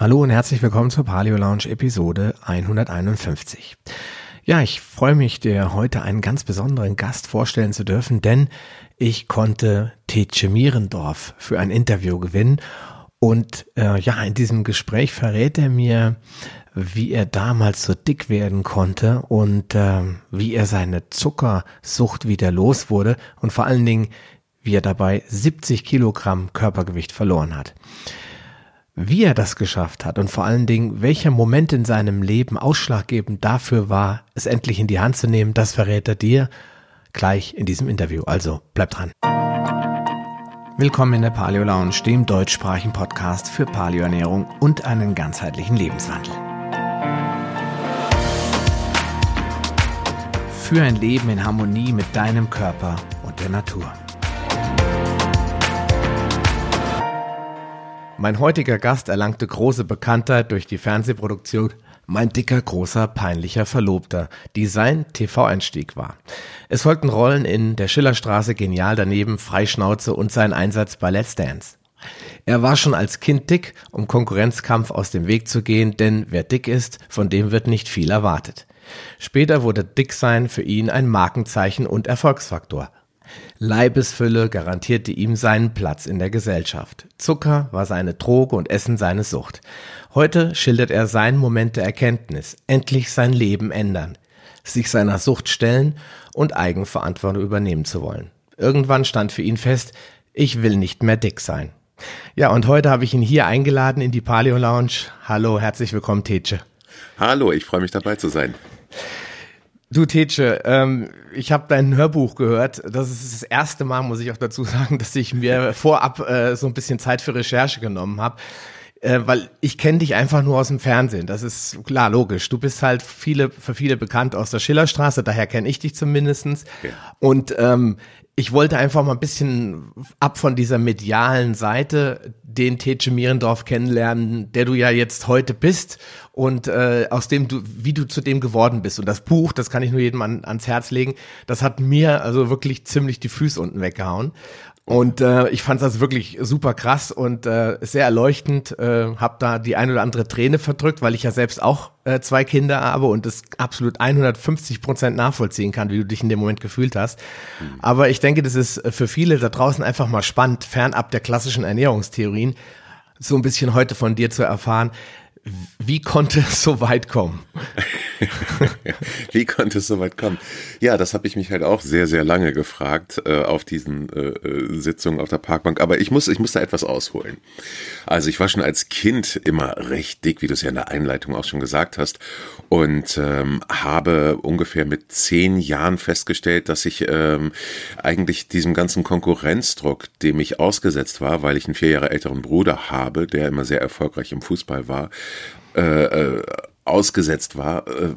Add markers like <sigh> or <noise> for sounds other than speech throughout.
Hallo und herzlich willkommen zur Paleo Lounge Episode 151. Ja, ich freue mich, dir heute einen ganz besonderen Gast vorstellen zu dürfen, denn ich konnte Tetje Mierendorf für ein Interview gewinnen und äh, ja, in diesem Gespräch verrät er mir, wie er damals so dick werden konnte und äh, wie er seine Zuckersucht wieder los wurde und vor allen Dingen, wie er dabei 70 Kilogramm Körpergewicht verloren hat. Wie er das geschafft hat und vor allen Dingen, welcher Moment in seinem Leben ausschlaggebend dafür war, es endlich in die Hand zu nehmen, das verrät er dir gleich in diesem Interview. Also bleib dran. Willkommen in der Paleo Lounge, dem deutschsprachigen Podcast für Paleoernährung und einen ganzheitlichen Lebenswandel. Für ein Leben in Harmonie mit deinem Körper und der Natur. Mein heutiger Gast erlangte große Bekanntheit durch die Fernsehproduktion Mein dicker, großer, peinlicher Verlobter, die sein TV-Einstieg war. Es folgten Rollen in Der Schillerstraße, Genial daneben, Freischnauze und sein Einsatz bei Let's Dance. Er war schon als Kind dick, um Konkurrenzkampf aus dem Weg zu gehen, denn wer dick ist, von dem wird nicht viel erwartet. Später wurde Dicksein für ihn ein Markenzeichen und Erfolgsfaktor. Leibesfülle garantierte ihm seinen Platz in der Gesellschaft. Zucker war seine Droge und Essen seine Sucht. Heute schildert er seinen Moment der Erkenntnis, endlich sein Leben ändern, sich seiner Sucht stellen und Eigenverantwortung übernehmen zu wollen. Irgendwann stand für ihn fest, ich will nicht mehr dick sein. Ja, und heute habe ich ihn hier eingeladen in die Paleo Lounge. Hallo, herzlich willkommen, Tetsche. Hallo, ich freue mich dabei zu sein. Du Tetsche, ähm, ich habe dein Hörbuch gehört. Das ist das erste Mal, muss ich auch dazu <laughs> sagen, dass ich mir vorab äh, so ein bisschen Zeit für Recherche genommen habe. Äh, weil ich kenne dich einfach nur aus dem Fernsehen. Das ist klar, logisch. Du bist halt viele, für viele bekannt aus der Schillerstraße, daher kenne ich dich zumindestens. Ja. Und ähm, ich wollte einfach mal ein bisschen ab von dieser medialen Seite den Tetsche Mierendorf kennenlernen, der du ja jetzt heute bist und äh, aus dem du, wie du zu dem geworden bist. Und das Buch, das kann ich nur jedem an, ans Herz legen, das hat mir also wirklich ziemlich die Füße unten weggehauen. Und äh, ich fand das wirklich super krass und äh, sehr erleuchtend. Äh, hab da die ein oder andere Träne verdrückt, weil ich ja selbst auch äh, zwei Kinder habe und das absolut 150 Prozent nachvollziehen kann, wie du dich in dem Moment gefühlt hast. Mhm. Aber ich denke, das ist für viele da draußen einfach mal spannend, fernab der klassischen Ernährungstheorien, so ein bisschen heute von dir zu erfahren. Wie konnte es so weit kommen? <laughs> Wie konnte es so weit kommen? Ja, das habe ich mich halt auch sehr, sehr lange gefragt äh, auf diesen äh, äh, Sitzungen auf der Parkbank. Aber ich muss, ich muss da etwas ausholen. Also ich war schon als Kind immer recht dick, wie du es ja in der Einleitung auch schon gesagt hast, und ähm, habe ungefähr mit zehn Jahren festgestellt, dass ich ähm, eigentlich diesem ganzen Konkurrenzdruck, dem ich ausgesetzt war, weil ich einen vier Jahre älteren Bruder habe, der immer sehr erfolgreich im Fußball war, äh, äh, ausgesetzt war, äh,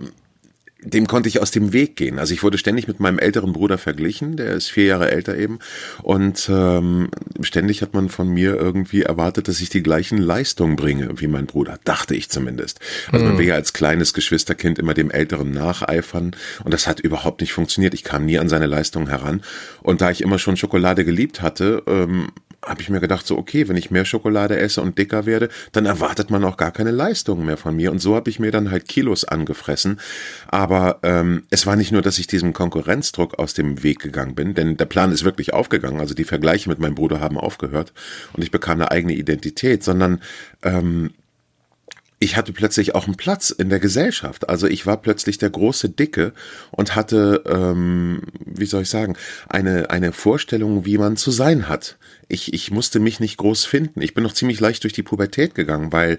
dem konnte ich aus dem Weg gehen. Also ich wurde ständig mit meinem älteren Bruder verglichen, der ist vier Jahre älter eben. Und ähm, ständig hat man von mir irgendwie erwartet, dass ich die gleichen Leistungen bringe wie mein Bruder. Dachte ich zumindest. Also man mhm. will ja als kleines Geschwisterkind immer dem Älteren nacheifern. Und das hat überhaupt nicht funktioniert. Ich kam nie an seine Leistungen heran. Und da ich immer schon Schokolade geliebt hatte, ähm, habe ich mir gedacht, so okay, wenn ich mehr Schokolade esse und dicker werde, dann erwartet man auch gar keine Leistungen mehr von mir. Und so habe ich mir dann halt Kilos angefressen. Aber ähm, es war nicht nur, dass ich diesem Konkurrenzdruck aus dem Weg gegangen bin, denn der Plan ist wirklich aufgegangen. Also die Vergleiche mit meinem Bruder haben aufgehört und ich bekam eine eigene Identität, sondern ähm, ich hatte plötzlich auch einen Platz in der Gesellschaft. Also ich war plötzlich der große Dicke und hatte, ähm, wie soll ich sagen, eine, eine Vorstellung, wie man zu sein hat ich, ich musste mich nicht groß finden. Ich bin noch ziemlich leicht durch die Pubertät gegangen, weil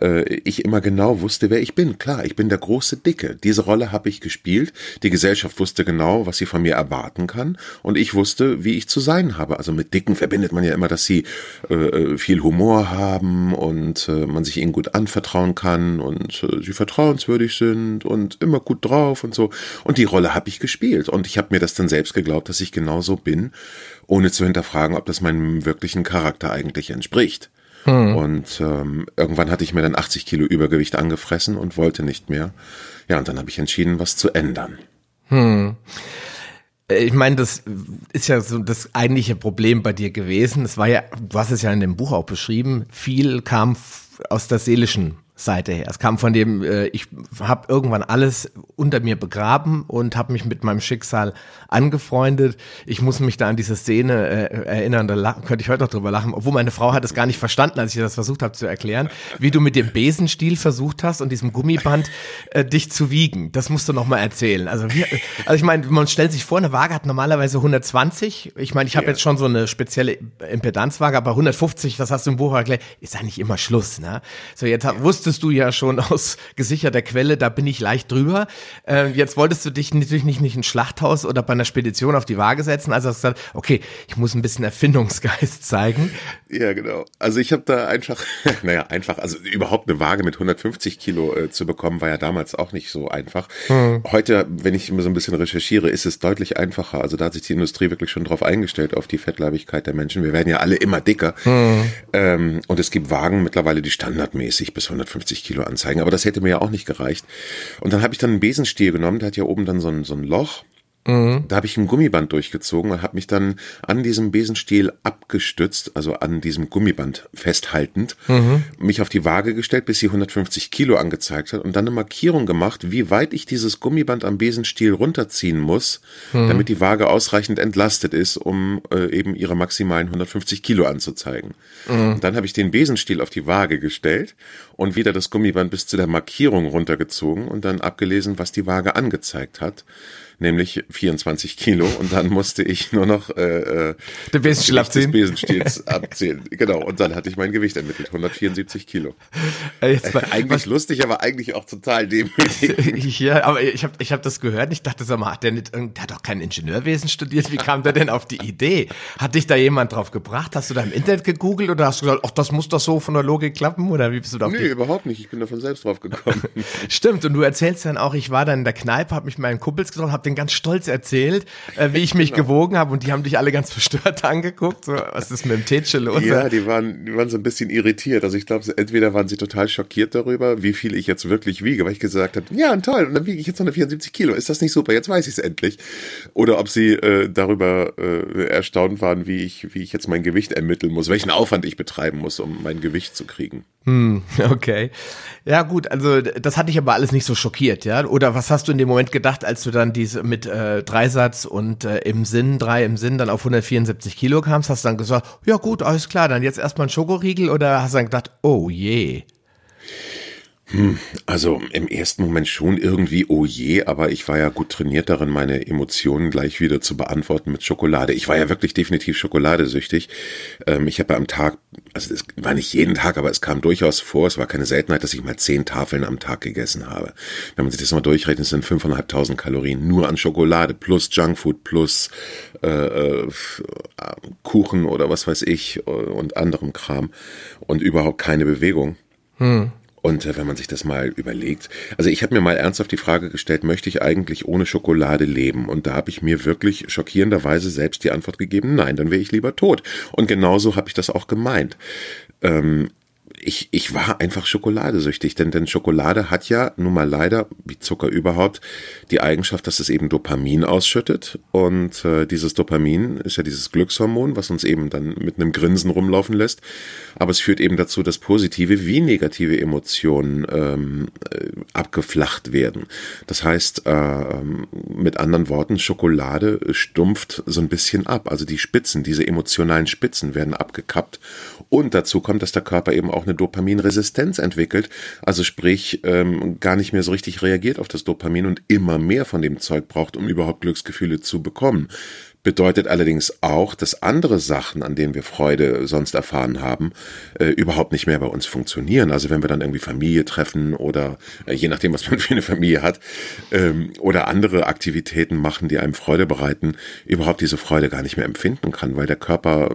äh, ich immer genau wusste, wer ich bin. Klar, ich bin der große Dicke. Diese Rolle habe ich gespielt. Die Gesellschaft wusste genau, was sie von mir erwarten kann. Und ich wusste, wie ich zu sein habe. Also mit Dicken verbindet man ja immer, dass sie äh, äh viel Humor haben und äh, man sich ihnen gut anvertrauen kann und äh, sie vertrauenswürdig sind und immer gut drauf und so. Und die Rolle habe ich gespielt. Und ich habe mir das dann selbst geglaubt, dass ich genauso bin ohne zu hinterfragen, ob das meinem wirklichen Charakter eigentlich entspricht. Hm. Und ähm, irgendwann hatte ich mir dann 80 Kilo Übergewicht angefressen und wollte nicht mehr. Ja, und dann habe ich entschieden, was zu ändern. Hm. Äh, ich meine, das ist ja so das eigentliche Problem bei dir gewesen. Es war ja, du hast es ja in dem Buch auch beschrieben, viel kam aus der seelischen Seite her. Es kam von dem, äh, ich habe irgendwann alles unter mir begraben und habe mich mit meinem Schicksal angefreundet. Ich muss mich da an diese Szene äh, erinnern, da könnte ich heute noch drüber lachen, obwohl meine Frau hat es gar nicht verstanden, als ich das versucht habe zu erklären, wie du mit dem Besenstiel versucht hast und diesem Gummiband äh, dich zu wiegen. Das musst du noch mal erzählen. Also, wir, also ich meine, man stellt sich vor, eine Waage hat normalerweise 120. Ich meine, ich habe ja. jetzt schon so eine spezielle Impedanzwaage, aber 150, das hast du im Buch erklärt, ist ja nicht immer Schluss. Ne? So jetzt ja. wusstest wusstest du ja schon aus gesicherter Quelle, da bin ich leicht drüber. Äh, jetzt wolltest du dich natürlich nicht, nicht in ein Schlachthaus oder bei einer Spedition auf die Waage setzen. Also hast du gesagt, okay, ich muss ein bisschen Erfindungsgeist zeigen. Ja, genau. Also ich habe da einfach, <laughs> naja, einfach, also überhaupt eine Waage mit 150 Kilo äh, zu bekommen, war ja damals auch nicht so einfach. Hm. Heute, wenn ich immer so ein bisschen recherchiere, ist es deutlich einfacher. Also da hat sich die Industrie wirklich schon drauf eingestellt, auf die Fettleibigkeit der Menschen. Wir werden ja alle immer dicker. Hm. Ähm, und es gibt Wagen mittlerweile, die standardmäßig bis 150 50 Kilo anzeigen, aber das hätte mir ja auch nicht gereicht. Und dann habe ich dann einen Besenstiel genommen, der hat ja oben dann so ein, so ein Loch Mhm. Da habe ich ein Gummiband durchgezogen und habe mich dann an diesem Besenstiel abgestützt, also an diesem Gummiband festhaltend, mhm. mich auf die Waage gestellt, bis sie 150 Kilo angezeigt hat und dann eine Markierung gemacht, wie weit ich dieses Gummiband am Besenstiel runterziehen muss, mhm. damit die Waage ausreichend entlastet ist, um äh, eben ihre maximalen 150 Kilo anzuzeigen. Mhm. dann habe ich den Besenstiel auf die Waage gestellt und wieder das Gummiband bis zu der Markierung runtergezogen und dann abgelesen, was die Waage angezeigt hat nämlich 24 Kilo und dann musste ich nur noch äh, äh den Besenstiel abziehen. des Besenstiels <laughs> abzählen. Genau, und dann hatte ich mein Gewicht ermittelt, 174 Kilo. Jetzt mal, eigentlich was, lustig, aber eigentlich auch total demütig. <laughs> ja, aber ich habe ich hab das gehört und ich dachte, sag mal, hat der, nicht, der hat doch kein Ingenieurwesen studiert, wie kam der denn auf die Idee? Hat dich da jemand drauf gebracht? Hast du da im Internet gegoogelt oder hast du gesagt, ach, das muss doch so von der Logik klappen oder wie bist du da auf Nee, überhaupt nicht, ich bin davon selbst drauf gekommen. <laughs> Stimmt, und du erzählst dann auch, ich war dann in der Kneipe, habe mich mit meinen Kumpels getroffen, habe den ganz stolz erzählt, äh, wie ich mich genau. gewogen habe und die haben dich alle ganz verstört <laughs> angeguckt. So, was ist mit dem Tätsch los? Ja, die waren, die waren so ein bisschen irritiert. Also ich glaube, entweder waren sie total schockiert darüber, wie viel ich jetzt wirklich wiege, weil ich gesagt habe, ja, toll, und dann wiege ich jetzt 174 Kilo. Ist das nicht super? Jetzt weiß ich es endlich. Oder ob sie äh, darüber äh, erstaunt waren, wie ich, wie ich jetzt mein Gewicht ermitteln muss, welchen Aufwand ich betreiben muss, um mein Gewicht zu kriegen. Hm, <laughs> okay. Ja, gut, also das hat dich aber alles nicht so schockiert, ja? Oder was hast du in dem Moment gedacht, als du dann diese mit äh, Dreisatz und äh, im Sinn, drei im Sinn, dann auf 174 Kilo kamst? Hast dann gesagt, ja gut, alles klar, dann jetzt erstmal ein Schokoriegel oder hast du dann gedacht, oh je? Hm, also im ersten Moment schon irgendwie, oh je, aber ich war ja gut trainiert darin, meine Emotionen gleich wieder zu beantworten mit Schokolade. Ich war ja wirklich definitiv schokoladesüchtig. Ähm, ich habe am Tag, also es war nicht jeden Tag, aber es kam durchaus vor, es war keine Seltenheit, dass ich mal zehn Tafeln am Tag gegessen habe. Wenn man sich das mal durchrechnet, sind 5.500 Kalorien nur an Schokolade plus Junkfood plus äh, äh, Kuchen oder was weiß ich und anderem Kram und überhaupt keine Bewegung. Hm. Und äh, wenn man sich das mal überlegt, also ich habe mir mal ernsthaft die Frage gestellt, möchte ich eigentlich ohne Schokolade leben? Und da habe ich mir wirklich schockierenderweise selbst die Antwort gegeben, nein, dann wäre ich lieber tot. Und genauso habe ich das auch gemeint. Ähm, ich, ich war einfach schokoladesüchtig, denn, denn Schokolade hat ja nun mal leider, wie Zucker überhaupt, die Eigenschaft, dass es eben Dopamin ausschüttet. Und äh, dieses Dopamin ist ja dieses Glückshormon, was uns eben dann mit einem Grinsen rumlaufen lässt. Aber es führt eben dazu, dass positive wie negative Emotionen ähm, äh, abgeflacht werden. Das heißt, äh, mit anderen Worten, Schokolade stumpft so ein bisschen ab. Also die Spitzen, diese emotionalen Spitzen werden abgekappt. Und dazu kommt, dass der Körper eben auch eine Dopaminresistenz entwickelt, also sprich ähm, gar nicht mehr so richtig reagiert auf das Dopamin und immer mehr von dem Zeug braucht, um überhaupt Glücksgefühle zu bekommen. Bedeutet allerdings auch, dass andere Sachen, an denen wir Freude sonst erfahren haben, äh, überhaupt nicht mehr bei uns funktionieren. Also wenn wir dann irgendwie Familie treffen oder äh, je nachdem, was man <laughs> für eine Familie hat, ähm, oder andere Aktivitäten machen, die einem Freude bereiten, überhaupt diese Freude gar nicht mehr empfinden kann, weil der Körper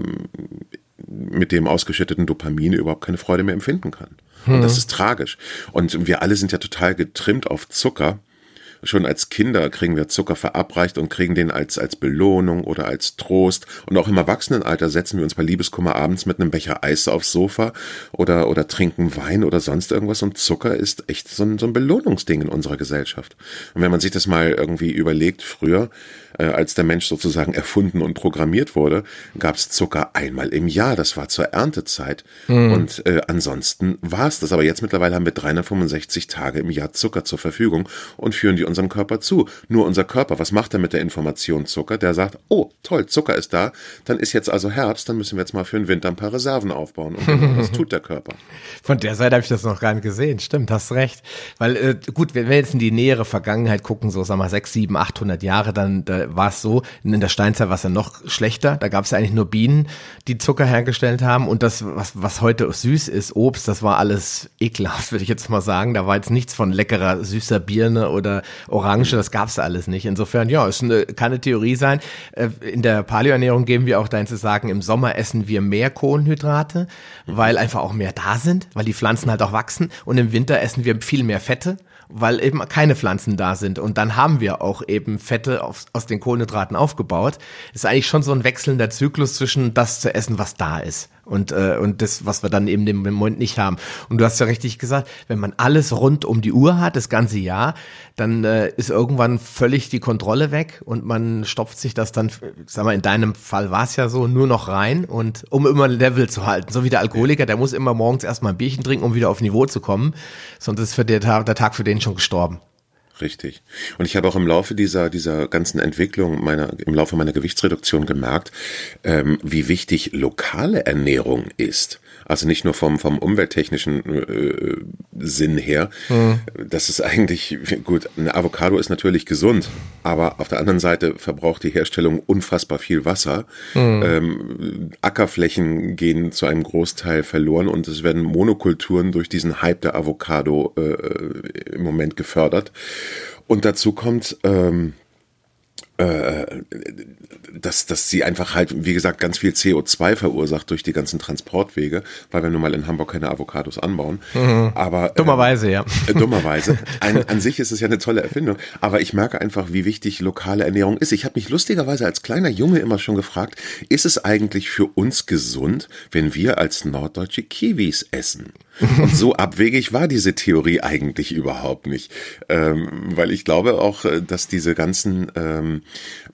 mit dem ausgeschütteten Dopamin überhaupt keine Freude mehr empfinden kann. Hm. Und das ist tragisch. Und wir alle sind ja total getrimmt auf Zucker. schon als Kinder kriegen wir Zucker verabreicht und kriegen den als, als Belohnung oder als Trost. Und auch im Erwachsenenalter setzen wir uns bei Liebeskummer abends mit einem Becher Eis aufs Sofa oder, oder trinken Wein oder sonst irgendwas. Und Zucker ist echt so ein, so ein Belohnungsding in unserer Gesellschaft. Und wenn man sich das mal irgendwie überlegt, früher, äh, als der Mensch sozusagen erfunden und programmiert wurde, gab es Zucker einmal im Jahr. Das war zur Erntezeit. Mhm. Und äh, ansonsten war es das. Aber jetzt mittlerweile haben wir 365 Tage im Jahr Zucker zur Verfügung und führen die unserem Körper zu. Nur unser Körper, was macht er mit der Information Zucker? Der sagt, oh, toll, Zucker ist da. Dann ist jetzt also Herbst, dann müssen wir jetzt mal für den Winter ein paar Reserven aufbauen. Und genau das tut der Körper. <laughs> Von der Seite habe ich das noch gar nicht gesehen. Stimmt, hast recht. Weil, äh, gut, wenn wir jetzt in die nähere Vergangenheit gucken, so sagen wir sechs, sieben, achthundert Jahre, dann da war es so, in der Steinzeit war es ja noch schlechter. Da gab es ja eigentlich nur Bienen, die Zucker hergestellt haben. Und das, was, was heute süß ist, Obst, das war alles ekelhaft, <laughs> würde ich jetzt mal sagen. Da war jetzt nichts von leckerer, süßer Birne oder Orange, das gab es alles nicht. Insofern, ja, es kann eine Theorie sein. Äh, in der Paleoernährung geben wir auch dahin zu sagen, im Sommer essen wir mehr Kohlenhydrate, weil einfach auch mehr da sind, weil die Pflanzen halt auch wachsen. Und im Winter essen wir viel mehr Fette weil eben keine Pflanzen da sind. Und dann haben wir auch eben Fette auf, aus den Kohlenhydraten aufgebaut. Das ist eigentlich schon so ein wechselnder Zyklus zwischen das zu essen, was da ist und, äh, und das, was wir dann eben im Moment nicht haben. Und du hast ja richtig gesagt, wenn man alles rund um die Uhr hat, das ganze Jahr, dann äh, ist irgendwann völlig die Kontrolle weg und man stopft sich das dann, sag mal, in deinem Fall war es ja so, nur noch rein und um immer Level zu halten. So wie der Alkoholiker, der muss immer morgens erstmal ein Bierchen trinken, um wieder auf Niveau zu kommen. Sonst ist für der der Tag für den schon gestorben. Richtig. Und ich habe auch im Laufe dieser, dieser ganzen Entwicklung meiner, im Laufe meiner Gewichtsreduktion gemerkt, ähm, wie wichtig lokale Ernährung ist. Also nicht nur vom, vom umwelttechnischen äh, Sinn her. Mhm. Das ist eigentlich, gut, eine Avocado ist natürlich gesund, aber auf der anderen Seite verbraucht die Herstellung unfassbar viel Wasser. Mhm. Ähm, Ackerflächen gehen zu einem Großteil verloren und es werden Monokulturen durch diesen Hype der Avocado äh, im Moment gefördert. Und dazu kommt, ähm, äh, dass, dass sie einfach halt, wie gesagt, ganz viel CO2 verursacht durch die ganzen Transportwege, weil wir nun mal in Hamburg keine Avocados anbauen. Mhm. Aber dummerweise, äh, ja. Äh, dummerweise. Ein, an sich ist es ja eine tolle Erfindung, aber ich merke einfach, wie wichtig lokale Ernährung ist. Ich habe mich lustigerweise als kleiner Junge immer schon gefragt, ist es eigentlich für uns gesund, wenn wir als Norddeutsche Kiwis essen? <laughs> Und so abwegig war diese Theorie eigentlich überhaupt nicht. Ähm, weil ich glaube auch, äh, dass diese ganzen ähm,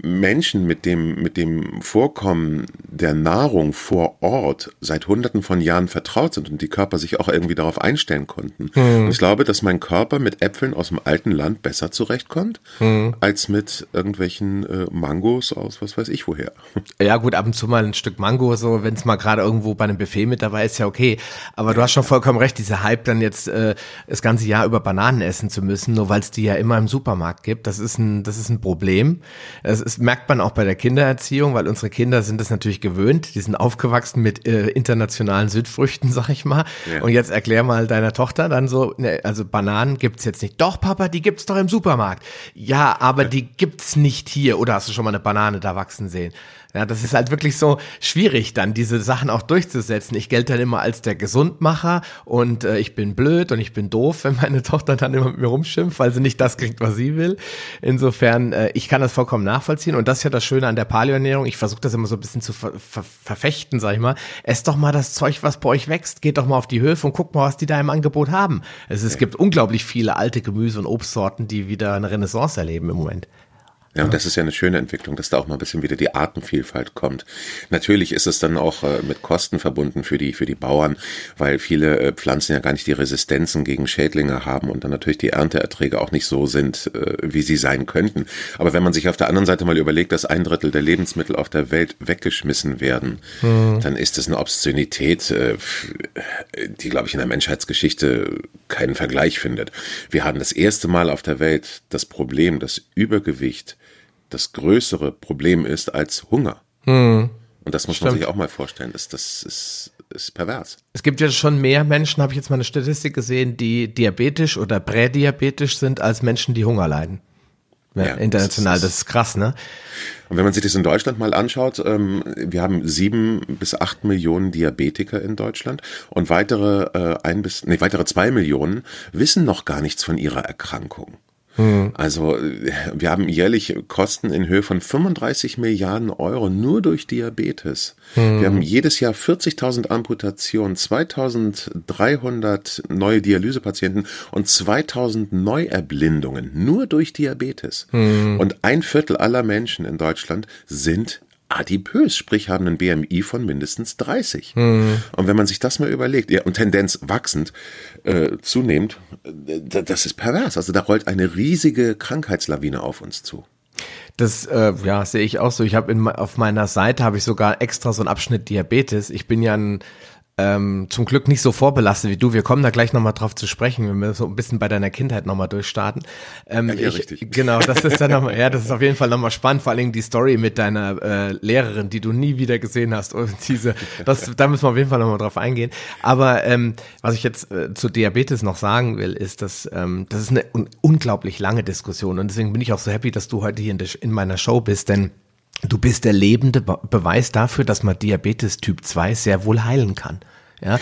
Menschen mit dem, mit dem Vorkommen der Nahrung vor Ort seit hunderten von Jahren vertraut sind und die Körper sich auch irgendwie darauf einstellen konnten. Mhm. Und ich glaube, dass mein Körper mit Äpfeln aus dem alten Land besser zurechtkommt, mhm. als mit irgendwelchen äh, Mangos aus was weiß ich woher. <laughs> Ja gut, ab und zu mal ein Stück Mango, so wenn es mal gerade irgendwo bei einem Buffet mit dabei ist, ja okay. Aber du hast schon vollkommen vollkommen recht, dieser Hype dann jetzt äh, das ganze Jahr über Bananen essen zu müssen, nur weil es die ja immer im Supermarkt gibt. Das ist ein, das ist ein Problem. Das ist, merkt man auch bei der Kindererziehung, weil unsere Kinder sind das natürlich gewöhnt. Die sind aufgewachsen mit äh, internationalen Südfrüchten, <laughs> sag ich mal. Ja. Und jetzt erklär mal deiner Tochter dann so, ne, also Bananen gibt's jetzt nicht. Doch, Papa, die gibt's doch im Supermarkt. Ja, aber die gibt's nicht hier. Oder hast du schon mal eine Banane da wachsen sehen? Ja, das ist halt wirklich so schwierig, dann diese Sachen auch durchzusetzen. Ich gelte dann immer als der Gesundmacher und äh, ich bin blöd und ich bin doof, wenn meine <laughs> Tochter dann immer mit mir rumschimpft, weil sie nicht das kriegt, was sie will. Insofern, äh, ich kann das vollkommen nachvollziehen und das ist ja das Schöne an der Paleoernährung. Ich versuche das immer so ein bisschen zu ver ver verfechten, sag ich mal. Esst doch mal das Zeug, was bei euch wächst. Geht doch mal auf die Höfe und guckt mal, was die da im Angebot haben. Es, es gibt unglaublich viele alte Gemüse- und Obstsorten, die wieder eine Renaissance erleben im Moment. Ja, und das ist ja eine schöne Entwicklung, dass da auch mal ein bisschen wieder die Artenvielfalt kommt. Natürlich ist es dann auch äh, mit Kosten verbunden für die, für die Bauern, weil viele äh, Pflanzen ja gar nicht die Resistenzen gegen Schädlinge haben und dann natürlich die Ernteerträge auch nicht so sind, äh, wie sie sein könnten. Aber wenn man sich auf der anderen Seite mal überlegt, dass ein Drittel der Lebensmittel auf der Welt weggeschmissen werden, mhm. dann ist es eine Obszönität, die, glaube ich, in der Menschheitsgeschichte keinen Vergleich findet. Wir haben das erste Mal auf der Welt das Problem, dass Übergewicht das größere Problem ist als Hunger. Hm. Und das muss Stimmt. man sich auch mal vorstellen. Das, das ist, ist pervers. Es gibt ja schon mehr Menschen, habe ich jetzt mal eine Statistik gesehen, die diabetisch oder prädiabetisch sind, als Menschen, die Hunger leiden. Ja, ja, international, das ist, das ist, krass, ne? Und wenn man sich das in Deutschland mal anschaut, ähm, wir haben sieben bis acht Millionen Diabetiker in Deutschland und weitere äh, ein bis, nee, weitere zwei Millionen wissen noch gar nichts von ihrer Erkrankung. Mhm. Also wir haben jährlich Kosten in Höhe von 35 Milliarden Euro nur durch Diabetes. Mhm. Wir haben jedes Jahr 40.000 Amputationen, 2.300 neue Dialysepatienten und 2.000 Neuerblindungen nur durch Diabetes. Mhm. Und ein Viertel aller Menschen in Deutschland sind adipös, sprich haben einen BMI von mindestens 30. Mhm. Und wenn man sich das mal überlegt, ja, und Tendenz wachsend, äh, zunehmend, äh, das ist pervers. Also da rollt eine riesige Krankheitslawine auf uns zu. Das äh, ja sehe ich auch so. Ich habe auf meiner Seite habe ich sogar extra so einen Abschnitt Diabetes. Ich bin ja ein ähm, zum Glück nicht so vorbelastet wie du. Wir kommen da gleich nochmal drauf zu sprechen, wenn wir so ein bisschen bei deiner Kindheit nochmal durchstarten. Ähm, ja, ja, ich, richtig. Genau, das ist dann nochmal, ja, das ist auf jeden Fall nochmal spannend, vor allen Dingen die Story mit deiner äh, Lehrerin, die du nie wieder gesehen hast. Und diese, das, da müssen wir auf jeden Fall nochmal drauf eingehen. Aber ähm, was ich jetzt äh, zu Diabetes noch sagen will, ist, dass ähm, das ist eine un unglaublich lange Diskussion. Und deswegen bin ich auch so happy, dass du heute hier in, der, in meiner Show bist, denn Du bist der lebende Beweis dafür, dass man Diabetes Typ 2 sehr wohl heilen kann. Ja,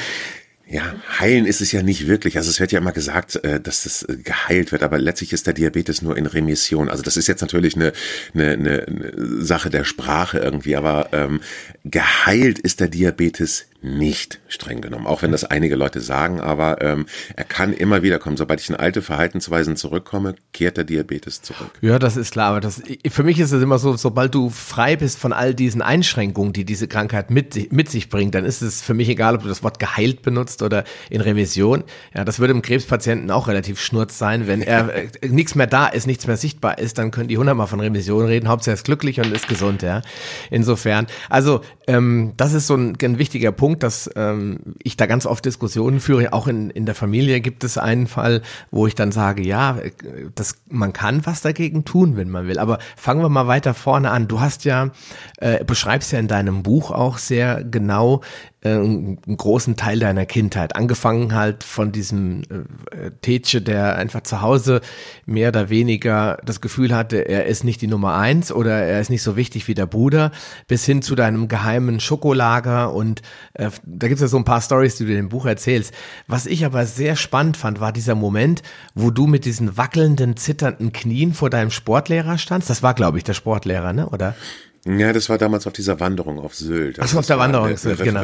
ja, heilen ist es ja nicht wirklich. Also es wird ja immer gesagt, äh, dass das äh, geheilt wird, aber letztlich ist der Diabetes nur in Remission. Also das ist jetzt natürlich eine, eine, eine Sache der Sprache irgendwie, aber ähm, geheilt ist der Diabetes nicht streng genommen, auch wenn das einige Leute sagen, aber ähm, er kann immer wieder kommen. Sobald ich in alte Verhaltensweisen zurückkomme, kehrt der Diabetes zurück. Ja, das ist klar, aber das für mich ist es immer so, sobald du frei bist von all diesen Einschränkungen, die diese Krankheit mit, mit sich bringt, dann ist es für mich egal, ob du das Wort geheilt benutzt oder in Remission. Ja, das würde im Krebspatienten auch relativ schnurz sein, wenn er <laughs> äh, nichts mehr da ist, nichts mehr sichtbar ist, dann können die hundertmal von Remission reden. Hauptsache er ist glücklich und ist gesund, ja. Insofern, also ähm, das ist so ein, ein wichtiger Punkt Punkt, dass ähm, ich da ganz oft Diskussionen führe. Auch in, in der Familie gibt es einen Fall, wo ich dann sage, ja, das, man kann was dagegen tun, wenn man will. Aber fangen wir mal weiter vorne an. Du hast ja, äh, beschreibst ja in deinem Buch auch sehr genau, äh, einen großen Teil deiner Kindheit. Angefangen halt von diesem äh, Tätsche, der einfach zu Hause mehr oder weniger das Gefühl hatte, er ist nicht die Nummer eins oder er ist nicht so wichtig wie der Bruder, bis hin zu deinem geheimen Schokolager und äh, da gibt es ja so ein paar Stories, die du in dem Buch erzählst. Was ich aber sehr spannend fand, war dieser Moment, wo du mit diesen wackelnden, zitternden Knien vor deinem Sportlehrer standst. Das war, glaube ich, der Sportlehrer, ne? Oder? Ja, das war damals auf dieser Wanderung auf Sylt. Achso, auf der Wanderung eine, Sylt, genau.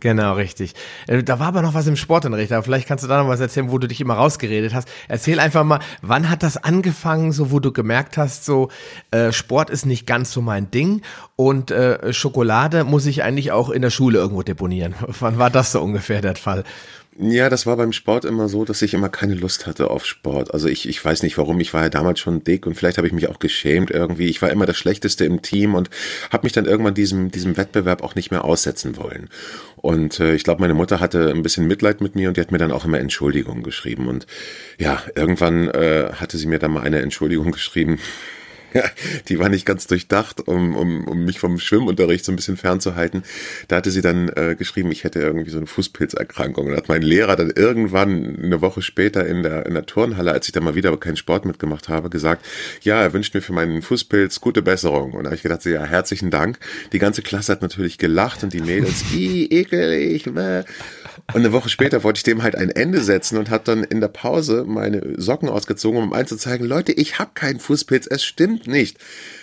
Genau, richtig. Äh, da war aber noch was im Sportunterricht, aber vielleicht kannst du da noch was erzählen, wo du dich immer rausgeredet hast. Erzähl einfach mal, wann hat das angefangen, so wo du gemerkt hast, so äh, Sport ist nicht ganz so mein Ding und äh, Schokolade muss ich eigentlich auch in der Schule irgendwo deponieren. <laughs> Wann war das so ungefähr der Fall? Ja, das war beim Sport immer so, dass ich immer keine Lust hatte auf Sport. Also ich, ich weiß nicht warum, ich war ja damals schon dick und vielleicht habe ich mich auch geschämt irgendwie. Ich war immer das Schlechteste im Team und habe mich dann irgendwann diesem, diesem Wettbewerb auch nicht mehr aussetzen wollen. Und äh, ich glaube, meine Mutter hatte ein bisschen Mitleid mit mir und die hat mir dann auch immer Entschuldigungen geschrieben. Und ja, irgendwann äh, hatte sie mir dann mal eine Entschuldigung <laughs> geschrieben <laughs> die war nicht ganz durchdacht, um, um, um mich vom Schwimmunterricht so ein bisschen fernzuhalten. Da hatte sie dann äh, geschrieben, ich hätte irgendwie so eine Fußpilzerkrankung. Und hat mein Lehrer dann irgendwann eine Woche später in der, in der Turnhalle, als ich dann mal wieder keinen Sport mitgemacht habe, gesagt, ja, er wünscht mir für meinen Fußpilz gute Besserung. Und da habe ich gedacht, ja, herzlichen Dank. Die ganze Klasse hat natürlich gelacht und die Mädels, <laughs> i, ekelig, bäh. Und eine Woche später wollte ich dem halt ein Ende setzen und hat dann in der Pause meine Socken ausgezogen, um einzuzeigen, Leute, ich habe keinen Fußpilz, es stimmt nicht.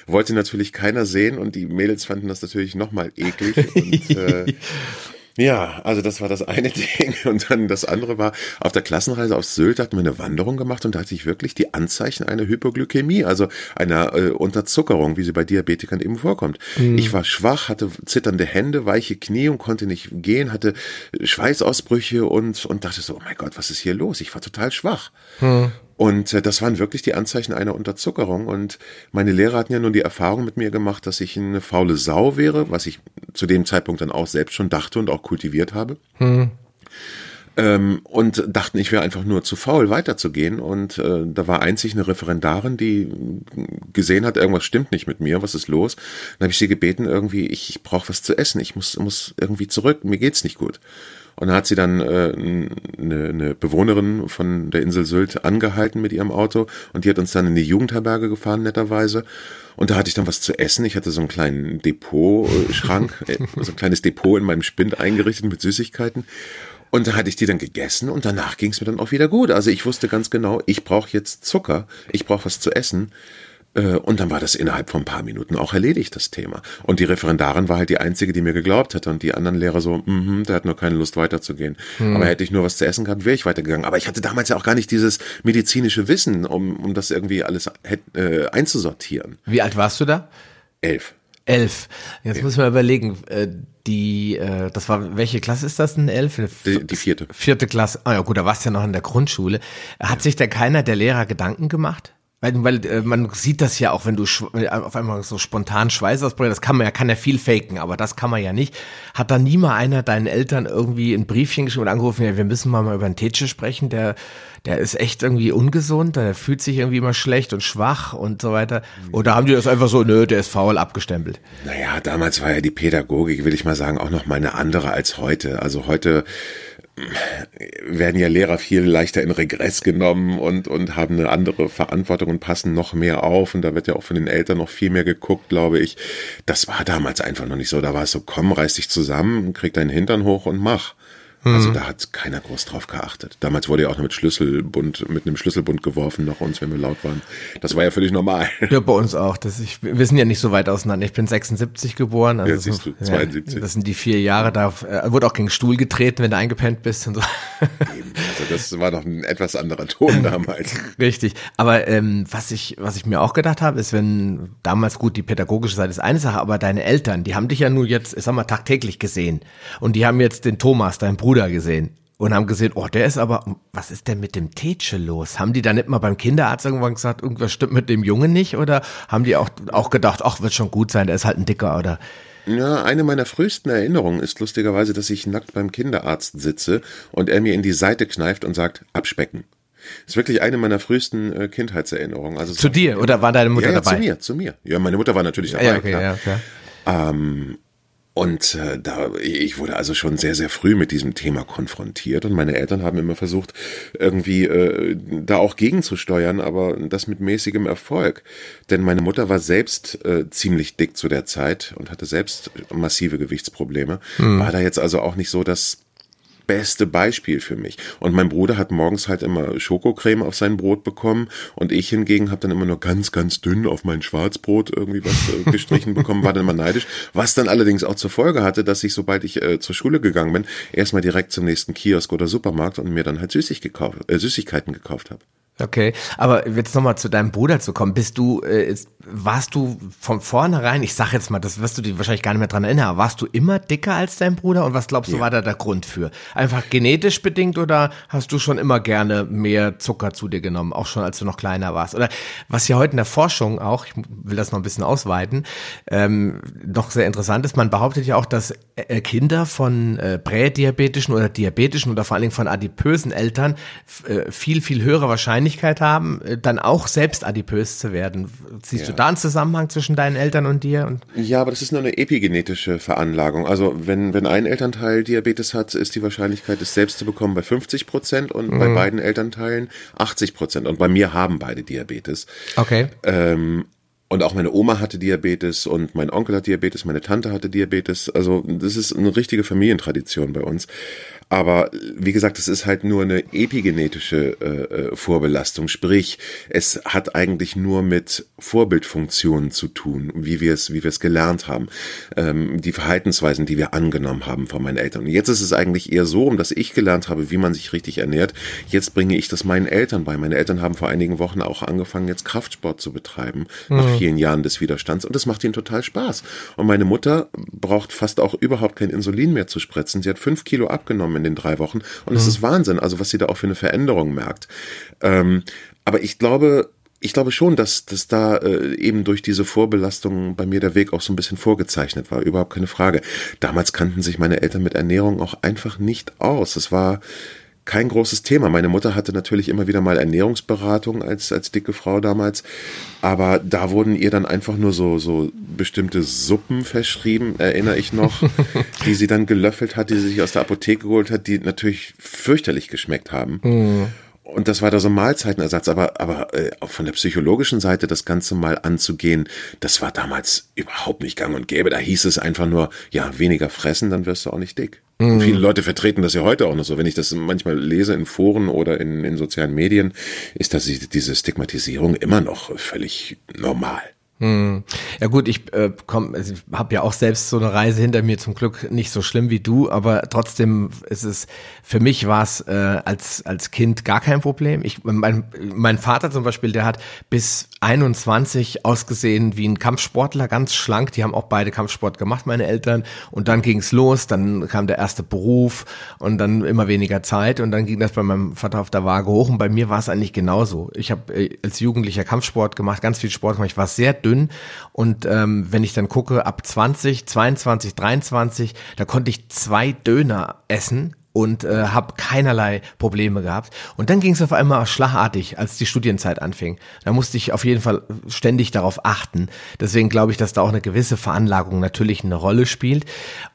Wollte natürlich keiner sehen und die Mädels fanden das natürlich nochmal eklig. Und, äh, <laughs> ja, also das war das eine <laughs> Ding. Und dann das andere war, auf der Klassenreise auf Sylt hatten wir eine Wanderung gemacht und da hatte ich wirklich die Anzeichen einer Hypoglykämie, also einer äh, Unterzuckerung, wie sie bei Diabetikern eben vorkommt. Mhm. Ich war schwach, hatte zitternde Hände, weiche Knie und konnte nicht gehen, hatte Schweißausbrüche und, und dachte so, oh mein Gott, was ist hier los? Ich war total schwach. Mhm. Und äh, das waren wirklich die Anzeichen einer Unterzuckerung. Und meine Lehrer hatten ja nun die Erfahrung mit mir gemacht, dass ich eine faule Sau wäre, was ich zu dem Zeitpunkt dann auch selbst schon dachte und auch kultiviert habe. Hm. Ähm, und dachten, ich wäre einfach nur zu faul, weiterzugehen. Und äh, da war einzig eine Referendarin, die gesehen hat, irgendwas stimmt nicht mit mir, was ist los? Dann habe ich sie gebeten, irgendwie, ich, ich brauche was zu essen, ich muss, muss irgendwie zurück, mir geht's nicht gut. Und dann hat sie dann äh, eine, eine Bewohnerin von der Insel Sylt angehalten mit ihrem Auto und die hat uns dann in die Jugendherberge gefahren, netterweise. Und da hatte ich dann was zu essen. Ich hatte so einen kleinen Depot-Schrank, <laughs> äh, so ein kleines Depot in meinem Spind eingerichtet mit Süßigkeiten. Und da hatte ich die dann gegessen und danach ging es mir dann auch wieder gut. Also ich wusste ganz genau, ich brauche jetzt Zucker, ich brauche was zu essen. Äh, und dann war das innerhalb von ein paar Minuten auch erledigt, das Thema. Und die Referendarin war halt die einzige, die mir geglaubt hat. Und die anderen Lehrer so, mhm, der hat nur keine Lust weiterzugehen. Hm. Aber hätte ich nur was zu essen gehabt, wäre ich weitergegangen. Aber ich hatte damals ja auch gar nicht dieses medizinische Wissen, um, um das irgendwie alles äh, einzusortieren. Wie alt warst du da? Elf. Elf. Jetzt Elf. muss man überlegen, äh, die, äh, das war, welche Klasse ist das denn? Elf? Die, die vierte. Vierte Klasse. Ah ja gut, da warst du ja noch in der Grundschule. Hat sich da keiner der Lehrer Gedanken gemacht? Weil, weil äh, man sieht das ja auch, wenn du auf einmal so spontan Schweiß ausbrichst, das kann man ja, kann ja viel faken, aber das kann man ja nicht. Hat da nie mal einer deinen Eltern irgendwie ein Briefchen geschrieben und angerufen, ja, wir müssen mal, mal über einen Tetsche sprechen, der, der ist echt irgendwie ungesund, der fühlt sich irgendwie immer schlecht und schwach und so weiter. Oder haben die das einfach so, nö, der ist faul, abgestempelt? Naja, damals war ja die Pädagogik, will ich mal sagen, auch noch mal eine andere als heute. Also heute werden ja Lehrer viel leichter in Regress genommen und, und haben eine andere Verantwortung und passen noch mehr auf. Und da wird ja auch von den Eltern noch viel mehr geguckt, glaube ich. Das war damals einfach noch nicht so. Da war es so, komm, reiß dich zusammen, krieg deinen Hintern hoch und mach. Also mhm. da hat keiner groß drauf geachtet. Damals wurde ja auch noch mit Schlüsselbund, mit einem Schlüsselbund geworfen nach uns, wenn wir laut waren. Das war ja völlig normal. Ja, bei uns auch. Das ich, wir sind ja nicht so weit auseinander. Ich bin 76 geboren. Also ja, siehst du, 72. Ja, das sind die vier Jahre. Da äh, wurde auch gegen Stuhl getreten, wenn du eingepennt bist und so. Also das war noch ein etwas anderer Ton <laughs> damals. Richtig. Aber ähm, was ich, was ich mir auch gedacht habe, ist, wenn damals gut die pädagogische Seite ist eine Sache, aber deine Eltern, die haben dich ja nur jetzt, ich sag mal, tagtäglich gesehen. Und die haben jetzt den Thomas, dein Bruder, Bruder gesehen und haben gesehen, oh, der ist aber, was ist denn mit dem Tetsche los? Haben die da nicht mal beim Kinderarzt irgendwann gesagt, irgendwas stimmt mit dem Jungen nicht? Oder haben die auch, auch gedacht, ach, wird schon gut sein, der ist halt ein Dicker oder? Ja, eine meiner frühesten Erinnerungen ist lustigerweise, dass ich nackt beim Kinderarzt sitze und er mir in die Seite kneift und sagt, abspecken. Das ist wirklich eine meiner frühesten äh, Kindheitserinnerungen. Also zu dir oder war deine Mutter ja, ja, dabei? Zu mir, zu mir. Ja, meine Mutter war natürlich dabei. Ja, okay, klar. ja, klar. Ähm, und äh, da ich wurde also schon sehr sehr früh mit diesem Thema konfrontiert und meine Eltern haben immer versucht irgendwie äh, da auch gegenzusteuern, aber das mit mäßigem Erfolg, denn meine Mutter war selbst äh, ziemlich dick zu der Zeit und hatte selbst massive Gewichtsprobleme. Mhm. War da jetzt also auch nicht so, dass beste Beispiel für mich. Und mein Bruder hat morgens halt immer Schokocreme auf sein Brot bekommen und ich hingegen habe dann immer nur ganz, ganz dünn auf mein Schwarzbrot irgendwie was äh, <laughs> gestrichen bekommen, war dann immer neidisch. Was dann allerdings auch zur Folge hatte, dass ich, sobald ich äh, zur Schule gegangen bin, erstmal direkt zum nächsten Kiosk oder Supermarkt und mir dann halt Süßig gekauft, äh, Süßigkeiten gekauft habe. Okay, aber jetzt nochmal zu deinem Bruder zu kommen. Bist du, äh, warst du von vornherein, ich sag jetzt mal, das wirst du dir wahrscheinlich gar nicht mehr dran erinnern, aber warst du immer dicker als dein Bruder und was glaubst du, ja. war da der Grund für? Einfach genetisch bedingt oder hast du schon immer gerne mehr Zucker zu dir genommen, auch schon als du noch kleiner warst? Oder was ja heute in der Forschung auch, ich will das noch ein bisschen ausweiten, ähm, noch sehr interessant ist, man behauptet ja auch, dass äh, Kinder von äh, prädiabetischen oder diabetischen oder vor allen Dingen von adipösen Eltern äh, viel, viel höhere Wahrscheinlichkeit Wahrscheinlichkeit haben, äh, dann auch selbst adipös zu werden. Siehst ja. du da einen Zusammenhang zwischen deinen Eltern und dir? Und ja, aber das ist nur eine epigenetische Veranlagung. Also wenn, wenn ein Elternteil Diabetes hat, ist die Wahrscheinlichkeit, es selbst zu bekommen, bei 50 Prozent und mhm. bei beiden Elternteilen 80 Prozent. Und bei mir haben beide Diabetes. Okay. Ähm, und auch meine Oma hatte Diabetes und mein Onkel hat Diabetes, meine Tante hatte Diabetes. Also das ist eine richtige Familientradition bei uns. Aber wie gesagt, es ist halt nur eine epigenetische äh, äh, Vorbelastung. Sprich, es hat eigentlich nur mit Vorbildfunktionen zu tun, wie wir es, wie wir es gelernt haben, ähm, die Verhaltensweisen, die wir angenommen haben von meinen Eltern. Und jetzt ist es eigentlich eher so, um dass ich gelernt habe, wie man sich richtig ernährt. Jetzt bringe ich das meinen Eltern bei. Meine Eltern haben vor einigen Wochen auch angefangen, jetzt Kraftsport zu betreiben, mhm. nach vielen Jahren des Widerstands. Und das macht ihnen total Spaß. Und meine Mutter braucht fast auch überhaupt kein Insulin mehr zu spritzen. Sie hat fünf Kilo abgenommen in den drei Wochen. Und es mhm. ist Wahnsinn, also was sie da auch für eine Veränderung merkt. Ähm, aber ich glaube, ich glaube schon, dass, dass da äh, eben durch diese Vorbelastung bei mir der Weg auch so ein bisschen vorgezeichnet war. Überhaupt keine Frage. Damals kannten sich meine Eltern mit Ernährung auch einfach nicht aus. Es war kein großes Thema. Meine Mutter hatte natürlich immer wieder mal Ernährungsberatung als, als dicke Frau damals, aber da wurden ihr dann einfach nur so, so bestimmte Suppen verschrieben, erinnere ich noch, <laughs> die sie dann gelöffelt hat, die sie sich aus der Apotheke geholt hat, die natürlich fürchterlich geschmeckt haben. Mhm. Und das war da so ein Mahlzeitenersatz, aber, aber äh, auch von der psychologischen Seite das Ganze mal anzugehen, das war damals überhaupt nicht gang und gäbe. Da hieß es einfach nur, ja, weniger fressen, dann wirst du auch nicht dick. Und viele Leute vertreten das ja heute auch noch so. Wenn ich das manchmal lese in Foren oder in, in sozialen Medien, ist das diese Stigmatisierung immer noch völlig normal. Hm. Ja gut, ich äh, also ich habe ja auch selbst so eine Reise hinter mir, zum Glück nicht so schlimm wie du, aber trotzdem ist es, für mich war es äh, als, als Kind gar kein Problem. Ich, mein, mein Vater zum Beispiel, der hat bis 21 ausgesehen wie ein Kampfsportler, ganz schlank, die haben auch beide Kampfsport gemacht, meine Eltern, und dann ging's los, dann kam der erste Beruf und dann immer weniger Zeit und dann ging das bei meinem Vater auf der Waage hoch und bei mir war es eigentlich genauso. Ich habe äh, als Jugendlicher Kampfsport gemacht, ganz viel Sport gemacht, ich war sehr dünn und ähm, wenn ich dann gucke, ab 20, 22, 23, da konnte ich zwei Döner essen und äh, habe keinerlei Probleme gehabt. Und dann ging es auf einmal schlagartig, als die Studienzeit anfing. Da musste ich auf jeden Fall ständig darauf achten. Deswegen glaube ich, dass da auch eine gewisse Veranlagung natürlich eine Rolle spielt.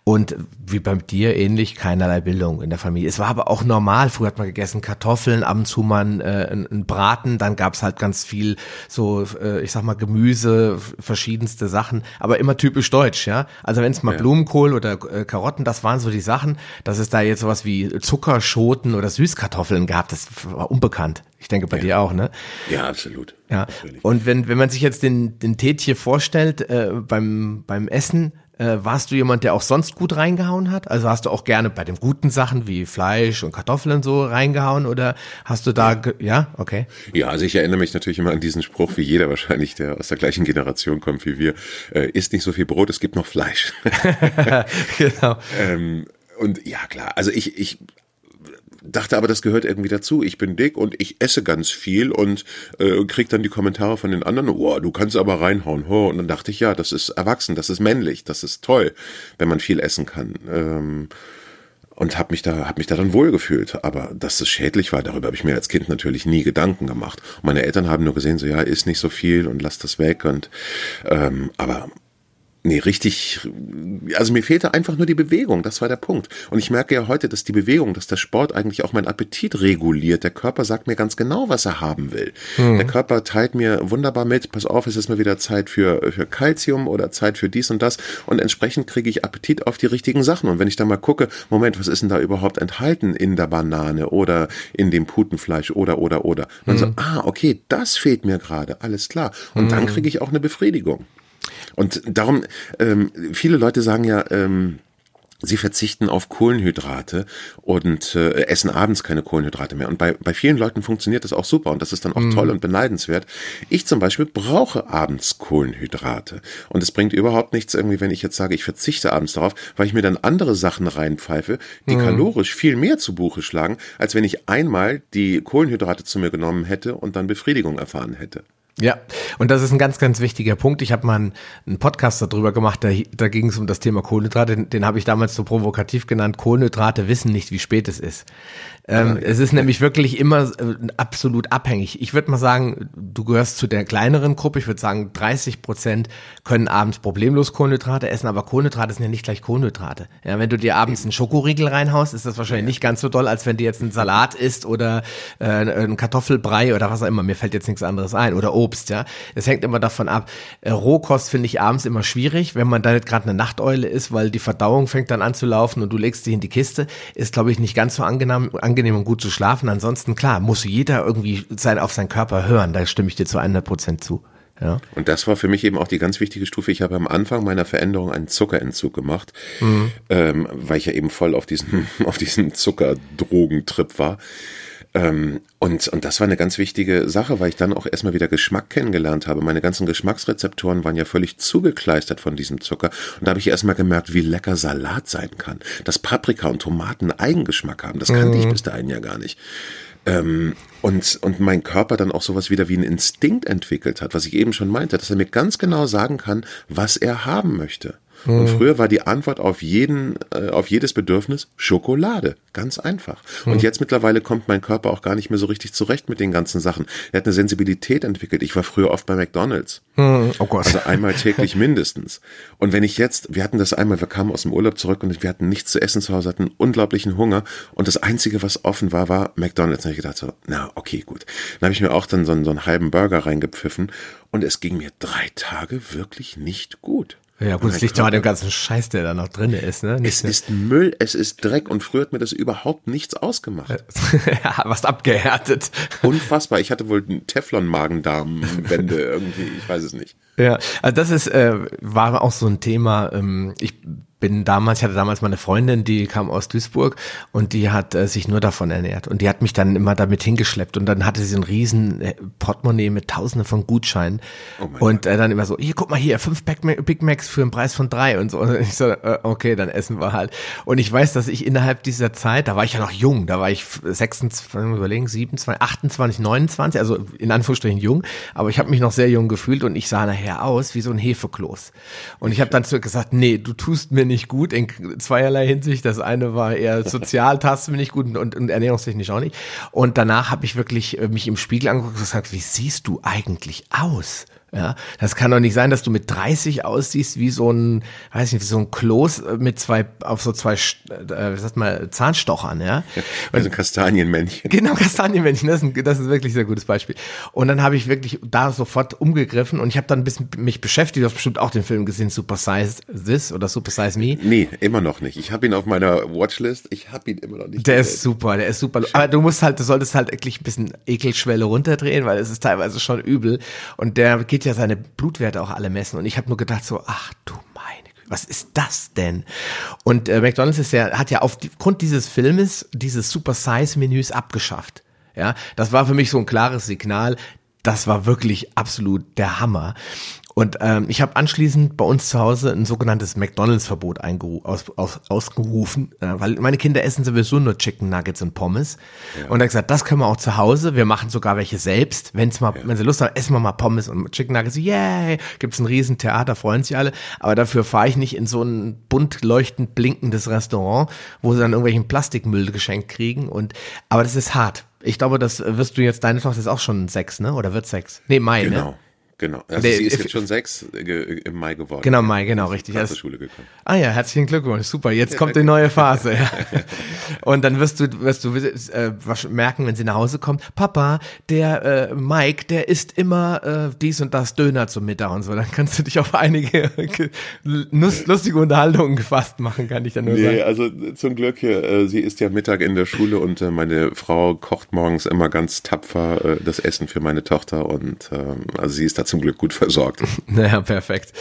Und wie bei dir ähnlich, keinerlei Bildung in der Familie. Es war aber auch normal. Früher hat man gegessen Kartoffeln, ab und zu mal äh, einen Braten. Dann gab's halt ganz viel so, äh, ich sag mal, Gemüse, verschiedenste Sachen. Aber immer typisch deutsch, ja. Also wenn es mal ja. Blumenkohl oder äh, Karotten, das waren so die Sachen. Dass es da jetzt sowas wie Zuckerschoten oder Süßkartoffeln gab, das war unbekannt. Ich denke bei ja. dir auch, ne? Ja, absolut. Ja. Und wenn, wenn man sich jetzt den, den Tät vorstellt, äh, beim, beim Essen, äh, warst du jemand, der auch sonst gut reingehauen hat? Also hast du auch gerne bei den guten Sachen wie Fleisch und Kartoffeln so reingehauen oder hast du da, ja, ja? okay? Ja, also ich erinnere mich natürlich immer an diesen Spruch, wie jeder wahrscheinlich, der aus der gleichen Generation kommt wie wir, äh, isst nicht so viel Brot, es gibt noch Fleisch. <laughs> <laughs> genau. ähm, und ja, klar, also ich, ich dachte aber, das gehört irgendwie dazu. Ich bin dick und ich esse ganz viel und äh, krieg dann die Kommentare von den anderen, oh, du kannst aber reinhauen. Oh. Und dann dachte ich, ja, das ist erwachsen, das ist männlich, das ist toll, wenn man viel essen kann. Ähm, und habe mich da hab mich da dann wohlgefühlt, aber dass es schädlich war, darüber habe ich mir als Kind natürlich nie Gedanken gemacht. Meine Eltern haben nur gesehen, so ja, isst nicht so viel und lass das weg und ähm, aber Nee, richtig. Also mir fehlte einfach nur die Bewegung, das war der Punkt. Und ich merke ja heute, dass die Bewegung, dass der Sport eigentlich auch meinen Appetit reguliert. Der Körper sagt mir ganz genau, was er haben will. Mhm. Der Körper teilt mir wunderbar mit, pass auf, es ist mal wieder Zeit für, für Calcium oder Zeit für dies und das. Und entsprechend kriege ich Appetit auf die richtigen Sachen. Und wenn ich dann mal gucke, Moment, was ist denn da überhaupt enthalten in der Banane oder in dem Putenfleisch oder, oder, oder. Und mhm. so, ah, okay, das fehlt mir gerade, alles klar. Und mhm. dann kriege ich auch eine Befriedigung. Und darum, ähm, viele Leute sagen ja, ähm, Sie verzichten auf Kohlenhydrate und äh, essen abends keine Kohlenhydrate mehr. Und bei, bei vielen Leuten funktioniert das auch super und das ist dann auch mm. toll und beneidenswert. Ich zum Beispiel brauche abends Kohlenhydrate. Und es bringt überhaupt nichts irgendwie, wenn ich jetzt sage, ich verzichte abends darauf, weil ich mir dann andere Sachen reinpfeife, die mm. kalorisch viel mehr zu Buche schlagen, als wenn ich einmal die Kohlenhydrate zu mir genommen hätte und dann Befriedigung erfahren hätte. Ja, und das ist ein ganz, ganz wichtiger Punkt. Ich habe mal einen, einen, Podcast darüber gemacht, da, da ging es um das Thema Kohlenhydrate. Den, den habe ich damals so provokativ genannt, Kohlenhydrate wissen nicht, wie spät es ist. Ähm, ja, es ist nämlich wirklich immer äh, absolut abhängig. Ich würde mal sagen, du gehörst zu der kleineren Gruppe. Ich würde sagen, 30 Prozent können abends problemlos Kohlenhydrate essen, aber Kohlenhydrate sind ja nicht gleich Kohlenhydrate. Ja, wenn du dir abends einen Schokoriegel reinhaust, ist das wahrscheinlich nicht ganz so doll, als wenn du jetzt einen Salat isst oder äh, einen Kartoffelbrei oder was auch immer. Mir fällt jetzt nichts anderes ein. Oder Obst, ja. Es hängt immer davon ab. Äh, Rohkost finde ich abends immer schwierig, wenn man da nicht gerade eine Nachteule ist, weil die Verdauung fängt dann an zu laufen und du legst dich in die Kiste. Ist, glaube ich, nicht ganz so angenehm, angenehm und gut zu schlafen. Ansonsten, klar, muss jeder irgendwie sein, auf seinen Körper hören. Da stimme ich dir zu 100 Prozent zu. Ja. Und das war für mich eben auch die ganz wichtige Stufe. Ich habe am Anfang meiner Veränderung einen Zuckerentzug gemacht, mhm. ähm, weil ich ja eben voll auf diesen, <laughs> auf diesen Zuckerdrogentrip war. Ähm, und, und das war eine ganz wichtige Sache, weil ich dann auch erstmal wieder Geschmack kennengelernt habe. Meine ganzen Geschmacksrezeptoren waren ja völlig zugekleistert von diesem Zucker. Und da habe ich erstmal gemerkt, wie lecker Salat sein kann. Dass Paprika und Tomaten Eigengeschmack haben. Das kannte mhm. ich bis dahin ja gar nicht. Ähm, und, und mein Körper dann auch sowas wieder wie ein Instinkt entwickelt hat, was ich eben schon meinte, dass er mir ganz genau sagen kann, was er haben möchte. Und mhm. früher war die Antwort auf jeden, äh, auf jedes Bedürfnis Schokolade. Ganz einfach. Und mhm. jetzt mittlerweile kommt mein Körper auch gar nicht mehr so richtig zurecht mit den ganzen Sachen. Er hat eine Sensibilität entwickelt. Ich war früher oft bei McDonalds. Mhm. Oh Gott. Also einmal <laughs> täglich mindestens. Und wenn ich jetzt, wir hatten das einmal, wir kamen aus dem Urlaub zurück und wir hatten nichts zu essen zu Hause, hatten unglaublichen Hunger. Und das Einzige, was offen war, war McDonalds. Und ich gedacht so, na, okay, gut. Dann habe ich mir auch dann so, so einen halben Burger reingepfiffen. Und es ging mir drei Tage wirklich nicht gut. Ja, gut, es liegt ja an dem ganzen Scheiß, der da noch drin ist, ne? Nicht es ne? ist Müll, es ist Dreck und früher hat mir das überhaupt nichts ausgemacht. <laughs> ja, was abgehärtet. Unfassbar. Ich hatte wohl Teflon-Magen-Darm-Wände irgendwie, ich weiß es nicht. Ja, also das ist, äh, war auch so ein Thema. Ähm, ich bin damals, ich hatte damals meine Freundin, die kam aus Duisburg und die hat äh, sich nur davon ernährt. Und die hat mich dann immer damit hingeschleppt. Und dann hatte sie einen riesen äh, Portemonnaie mit tausenden von Gutscheinen. Oh und äh, dann immer so, hier guck mal hier, fünf Big Macs für einen Preis von drei und so. Und ich so, äh, okay, dann essen wir halt. Und ich weiß, dass ich innerhalb dieser Zeit, da war ich ja noch jung, da war ich 26, überlegen, 27, 28, 29, also in Anführungsstrichen jung, aber ich habe mich noch sehr jung gefühlt und ich sah nachher aus wie so ein Hefekloß. Und ich habe dann zu gesagt, nee, du tust mir nicht gut in zweierlei Hinsicht. Das eine war eher sozial, tastet mir nicht gut und, und ernährungstechnisch auch nicht. Und danach habe ich wirklich äh, mich im Spiegel angeguckt und gesagt, wie siehst du eigentlich aus? Ja, das kann doch nicht sein, dass du mit 30 aussiehst wie so ein, weiß nicht, wie so ein Kloß äh, mit zwei, auf so zwei, äh, wie sagt man, Zahnstochern, ja. ja also Kastanienmännchen. Genau, Kastanienmännchen, das ist, ein, das ist wirklich ein sehr gutes Beispiel. Und dann habe ich wirklich da sofort umgegriffen und ich habe dann ein bisschen mich beschäftigt, du hast bestimmt auch den Film gesehen, Super Size This oder Super Size Me. Nee, immer noch nicht. Ich habe ihn auf meiner Watchlist, ich habe ihn immer noch nicht. Der gesehen. ist super, der ist super. Aber du musst halt, du solltest halt wirklich ein bisschen Ekelschwelle runterdrehen, weil es ist teilweise schon übel und der geht geht ja seine Blutwerte auch alle messen. Und ich habe nur gedacht so, ach du meine Güte, was ist das denn? Und äh, McDonald's ist ja, hat ja aufgrund dieses Filmes dieses Super Size Menüs abgeschafft. Ja, das war für mich so ein klares Signal. Das war wirklich absolut der Hammer. Und ähm, ich habe anschließend bei uns zu Hause ein sogenanntes McDonalds-Verbot aus, aus, ausgerufen, äh, weil meine Kinder essen sowieso nur Chicken Nuggets und Pommes. Ja. Und er hat gesagt, das können wir auch zu Hause. Wir machen sogar welche selbst. Wenn's mal, ja. wenn sie Lust haben, essen wir mal Pommes und Chicken Nuggets. Yay! Gibt's ein Riesentheater, freuen sich alle. Aber dafür fahre ich nicht in so ein bunt leuchtend blinkendes Restaurant, wo sie dann irgendwelchen Plastikmüll geschenkt kriegen. Und aber das ist hart. Ich glaube, das wirst du jetzt, deine Tochter ist auch schon sechs, ne? Oder wird sechs? Nee, Mai, genau. ne? Genau. Also nee, sie ist jetzt schon sechs äh, im Mai geworden. Genau, Mai, genau, richtig. Ist zur Schule gekommen. Ah ja, herzlichen Glückwunsch. Super. Jetzt ja, kommt die neue Phase. Ja. <laughs> Und dann wirst du, wirst du äh, merken, wenn sie nach Hause kommt, Papa, der äh, Mike, der isst immer äh, dies und das Döner zum Mittag und so. Dann kannst du dich auf einige lustige Unterhaltungen gefasst machen, kann ich dann nur nee, sagen. also zum Glück, äh, sie ist ja Mittag in der Schule und äh, meine Frau kocht morgens immer ganz tapfer äh, das Essen für meine Tochter und äh, also sie ist da zum Glück gut versorgt. <laughs> Naja, perfekt.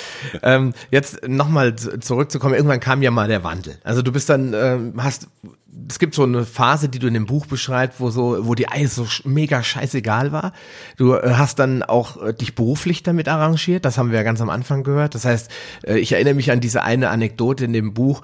Ähm, jetzt nochmal zurückzukommen, irgendwann kam ja mal der Wandel. Also du bist dann, ähm, hast es gibt so eine Phase, die du in dem Buch beschreibst, wo so, wo die Eis so mega scheißegal war. Du äh, hast dann auch äh, dich beruflich damit arrangiert. Das haben wir ja ganz am Anfang gehört. Das heißt, äh, ich erinnere mich an diese eine Anekdote in dem Buch.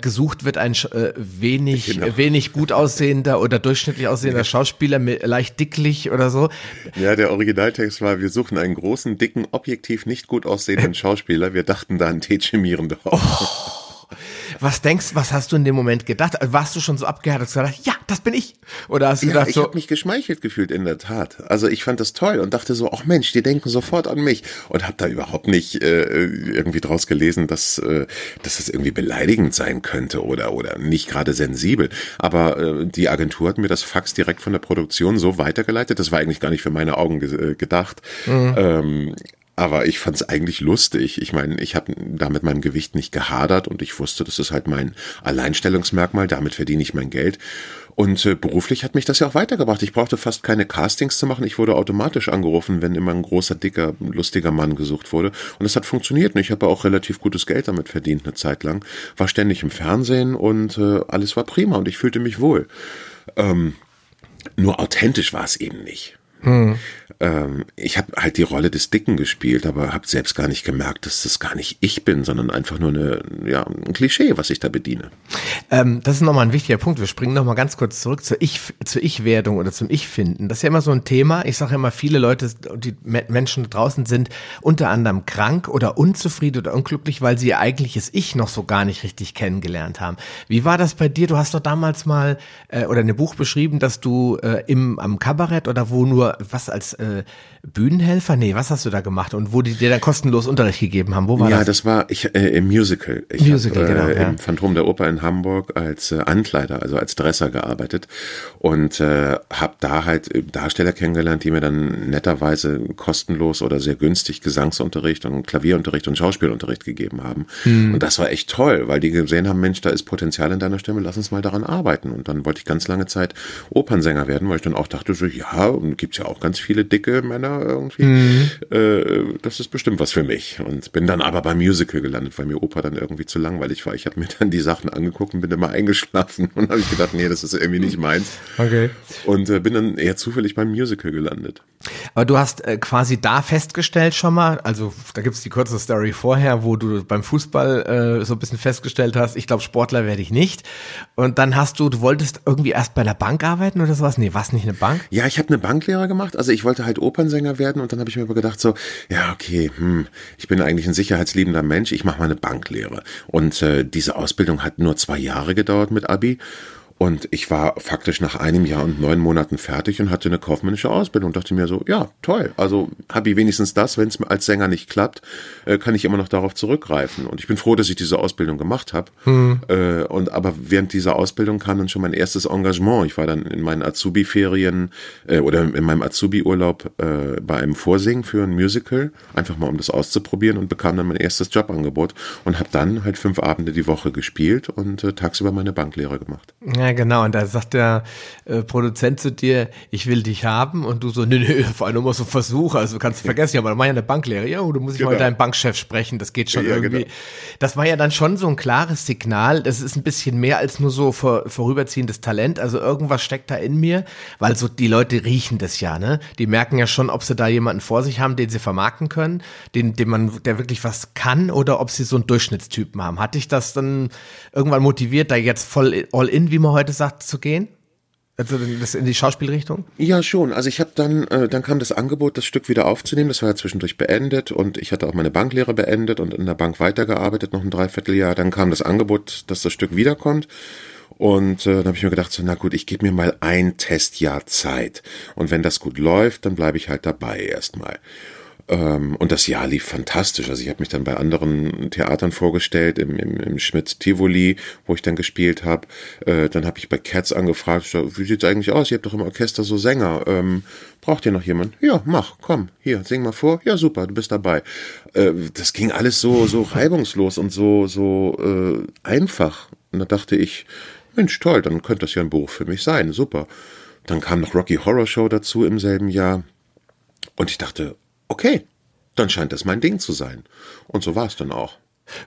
gesucht wird ein wenig, <laughs> genau. wenig gut aussehender oder durchschnittlich aussehender Schauspieler mit leicht dicklich oder so. Ja, der Originaltext war, wir suchen einen großen, dicken, objektiv nicht gut aussehenden <laughs> Schauspieler. Wir dachten da an. Mierendorf. Oh. <laughs> Was denkst, was hast du in dem Moment gedacht? Warst du schon so abgehärtet und gesagt, ja, das bin ich? Oder hast du ja, gedacht ich so? habe mich geschmeichelt gefühlt in der Tat. Also ich fand das toll und dachte so, ach Mensch, die denken sofort an mich und habe da überhaupt nicht äh, irgendwie draus gelesen, dass äh, dass das irgendwie beleidigend sein könnte oder oder nicht gerade sensibel. Aber äh, die Agentur hat mir das Fax direkt von der Produktion so weitergeleitet. Das war eigentlich gar nicht für meine Augen ge äh, gedacht. Mhm. Ähm, aber ich fand es eigentlich lustig. Ich meine, ich habe da mit meinem Gewicht nicht gehadert und ich wusste, das ist halt mein Alleinstellungsmerkmal, damit verdiene ich mein Geld. Und äh, beruflich hat mich das ja auch weitergebracht. Ich brauchte fast keine Castings zu machen. Ich wurde automatisch angerufen, wenn immer ein großer, dicker, lustiger Mann gesucht wurde. Und es hat funktioniert. Und ich habe auch relativ gutes Geld damit verdient eine Zeit lang. War ständig im Fernsehen und äh, alles war prima und ich fühlte mich wohl. Ähm, nur authentisch war es eben nicht. Hm. Ähm, ich habe halt die Rolle des Dicken gespielt, aber habe selbst gar nicht gemerkt, dass das gar nicht ich bin, sondern einfach nur eine, ja, ein Klischee, was ich da bediene. Ähm, das ist nochmal ein wichtiger Punkt. Wir springen nochmal ganz kurz zurück zur Ich, zur Ich-Werdung oder zum Ich-Finden. Das ist ja immer so ein Thema. Ich sage immer, viele Leute, die Menschen draußen sind unter anderem krank oder unzufrieden oder unglücklich, weil sie ihr eigentliches Ich noch so gar nicht richtig kennengelernt haben. Wie war das bei dir? Du hast doch damals mal äh, oder in einem Buch beschrieben, dass du äh, im am Kabarett oder wo nur was als äh, äh, Bühnenhelfer? Nee, was hast du da gemacht? Und wo die dir dann kostenlos Unterricht gegeben haben? Wo war ja, das? Ja, das war ich äh, im Musical. Ich Musical, hab, äh, genau. Ja. Im Phantom der Oper in Hamburg als äh, Ankleider, also als Dresser gearbeitet und äh, habe da halt Darsteller kennengelernt, die mir dann netterweise kostenlos oder sehr günstig Gesangsunterricht und Klavierunterricht und Schauspielunterricht gegeben haben. Hm. Und das war echt toll, weil die gesehen haben, Mensch, da ist Potenzial in deiner Stimme, lass uns mal daran arbeiten. Und dann wollte ich ganz lange Zeit Opernsänger werden, weil ich dann auch dachte, so ja, und gibt's ja auch ganz viele dicke Männer irgendwie. Hm. Äh, das ist bestimmt was für mich. Und bin dann aber beim Musical gelandet, weil mir Oper dann irgendwie zu langweilig war. Ich habe mir dann die Sachen angeguckt und bin immer eingeschlafen <laughs> und habe ich gedacht, nee, das ist irgendwie nicht meins. Okay. Und äh, bin dann eher zufällig beim Musical gelandet. Aber du hast äh, quasi da festgestellt schon mal, also da gibt's die kurze Story vorher, wo du beim Fußball äh, so ein bisschen festgestellt hast, ich glaube, Sportler werde ich nicht. Und dann hast du, du wolltest irgendwie erst bei einer Bank arbeiten oder sowas? Nee, was nicht eine Bank? Ja, ich habe eine Banklehre gemacht. Also ich wollte halt Opernsänger werden und dann habe ich mir aber gedacht so, ja, okay, hm, ich bin eigentlich ein sicherheitsliebender Mensch, ich mache mal eine Banklehre. Und äh, diese Ausbildung hat nur zwei Jahre gedauert mit Abi. Und ich war faktisch nach einem Jahr und neun Monaten fertig und hatte eine kaufmännische Ausbildung und dachte mir so, ja, toll. Also habe ich wenigstens das, wenn es als Sänger nicht klappt, äh, kann ich immer noch darauf zurückgreifen. Und ich bin froh, dass ich diese Ausbildung gemacht habe. Hm. Äh, und aber während dieser Ausbildung kam dann schon mein erstes Engagement. Ich war dann in meinen Azubi-Ferien äh, oder in meinem Azubi-Urlaub bei einem Vorsingen für ein Musical, einfach mal um das auszuprobieren und bekam dann mein erstes Jobangebot und habe dann halt fünf Abende die Woche gespielt und tagsüber meine Banklehre gemacht. Ja, genau. Und da sagt der äh, Produzent zu dir, ich will dich haben. Und du so, nö, nö, vor allem immer so Versuche. Also kannst du vergessen, ja, aber da mach ja eine Banklehre. Ja, du musst ich genau. mal mit deinem Bankchef sprechen. Das geht schon ja, irgendwie. Genau. Das war ja dann schon so ein klares Signal. Das ist ein bisschen mehr als nur so vor, vorüberziehendes Talent. Also irgendwas steckt da in mir, weil so die Leute riechen das ja, ne? Die merken ja schon, ob sie da jemanden vor sich haben, den sie vermarkten können, den, den man, der wirklich was kann, oder ob sie so einen Durchschnittstypen haben. Hatte ich das dann irgendwann motiviert, da jetzt voll all in, wie man heute sagt, zu gehen? Also das in die Schauspielrichtung? Ja, schon. Also ich habe dann, äh, dann kam das Angebot, das Stück wieder aufzunehmen. Das war ja zwischendurch beendet und ich hatte auch meine Banklehre beendet und in der Bank weitergearbeitet, noch ein Dreivierteljahr. Dann kam das Angebot, dass das Stück wiederkommt. Und äh, dann habe ich mir gedacht, so, na gut, ich gebe mir mal ein Testjahr Zeit. Und wenn das gut läuft, dann bleibe ich halt dabei erstmal. Ähm, und das Jahr lief fantastisch. Also ich habe mich dann bei anderen Theatern vorgestellt, im, im, im Schmidt Tivoli, wo ich dann gespielt habe. Äh, dann habe ich bei Cats angefragt, wie sieht's eigentlich aus? Ihr habt doch im Orchester so Sänger. Ähm, braucht ihr noch jemand? Ja, mach, komm, hier, sing mal vor. Ja, super, du bist dabei. Äh, das ging alles so, so reibungslos und so, so äh, einfach. Und da dachte ich, Mensch, toll, dann könnte das ja ein Buch für mich sein. Super. Dann kam noch Rocky Horror Show dazu im selben Jahr. Und ich dachte, okay, dann scheint das mein Ding zu sein. Und so war es dann auch.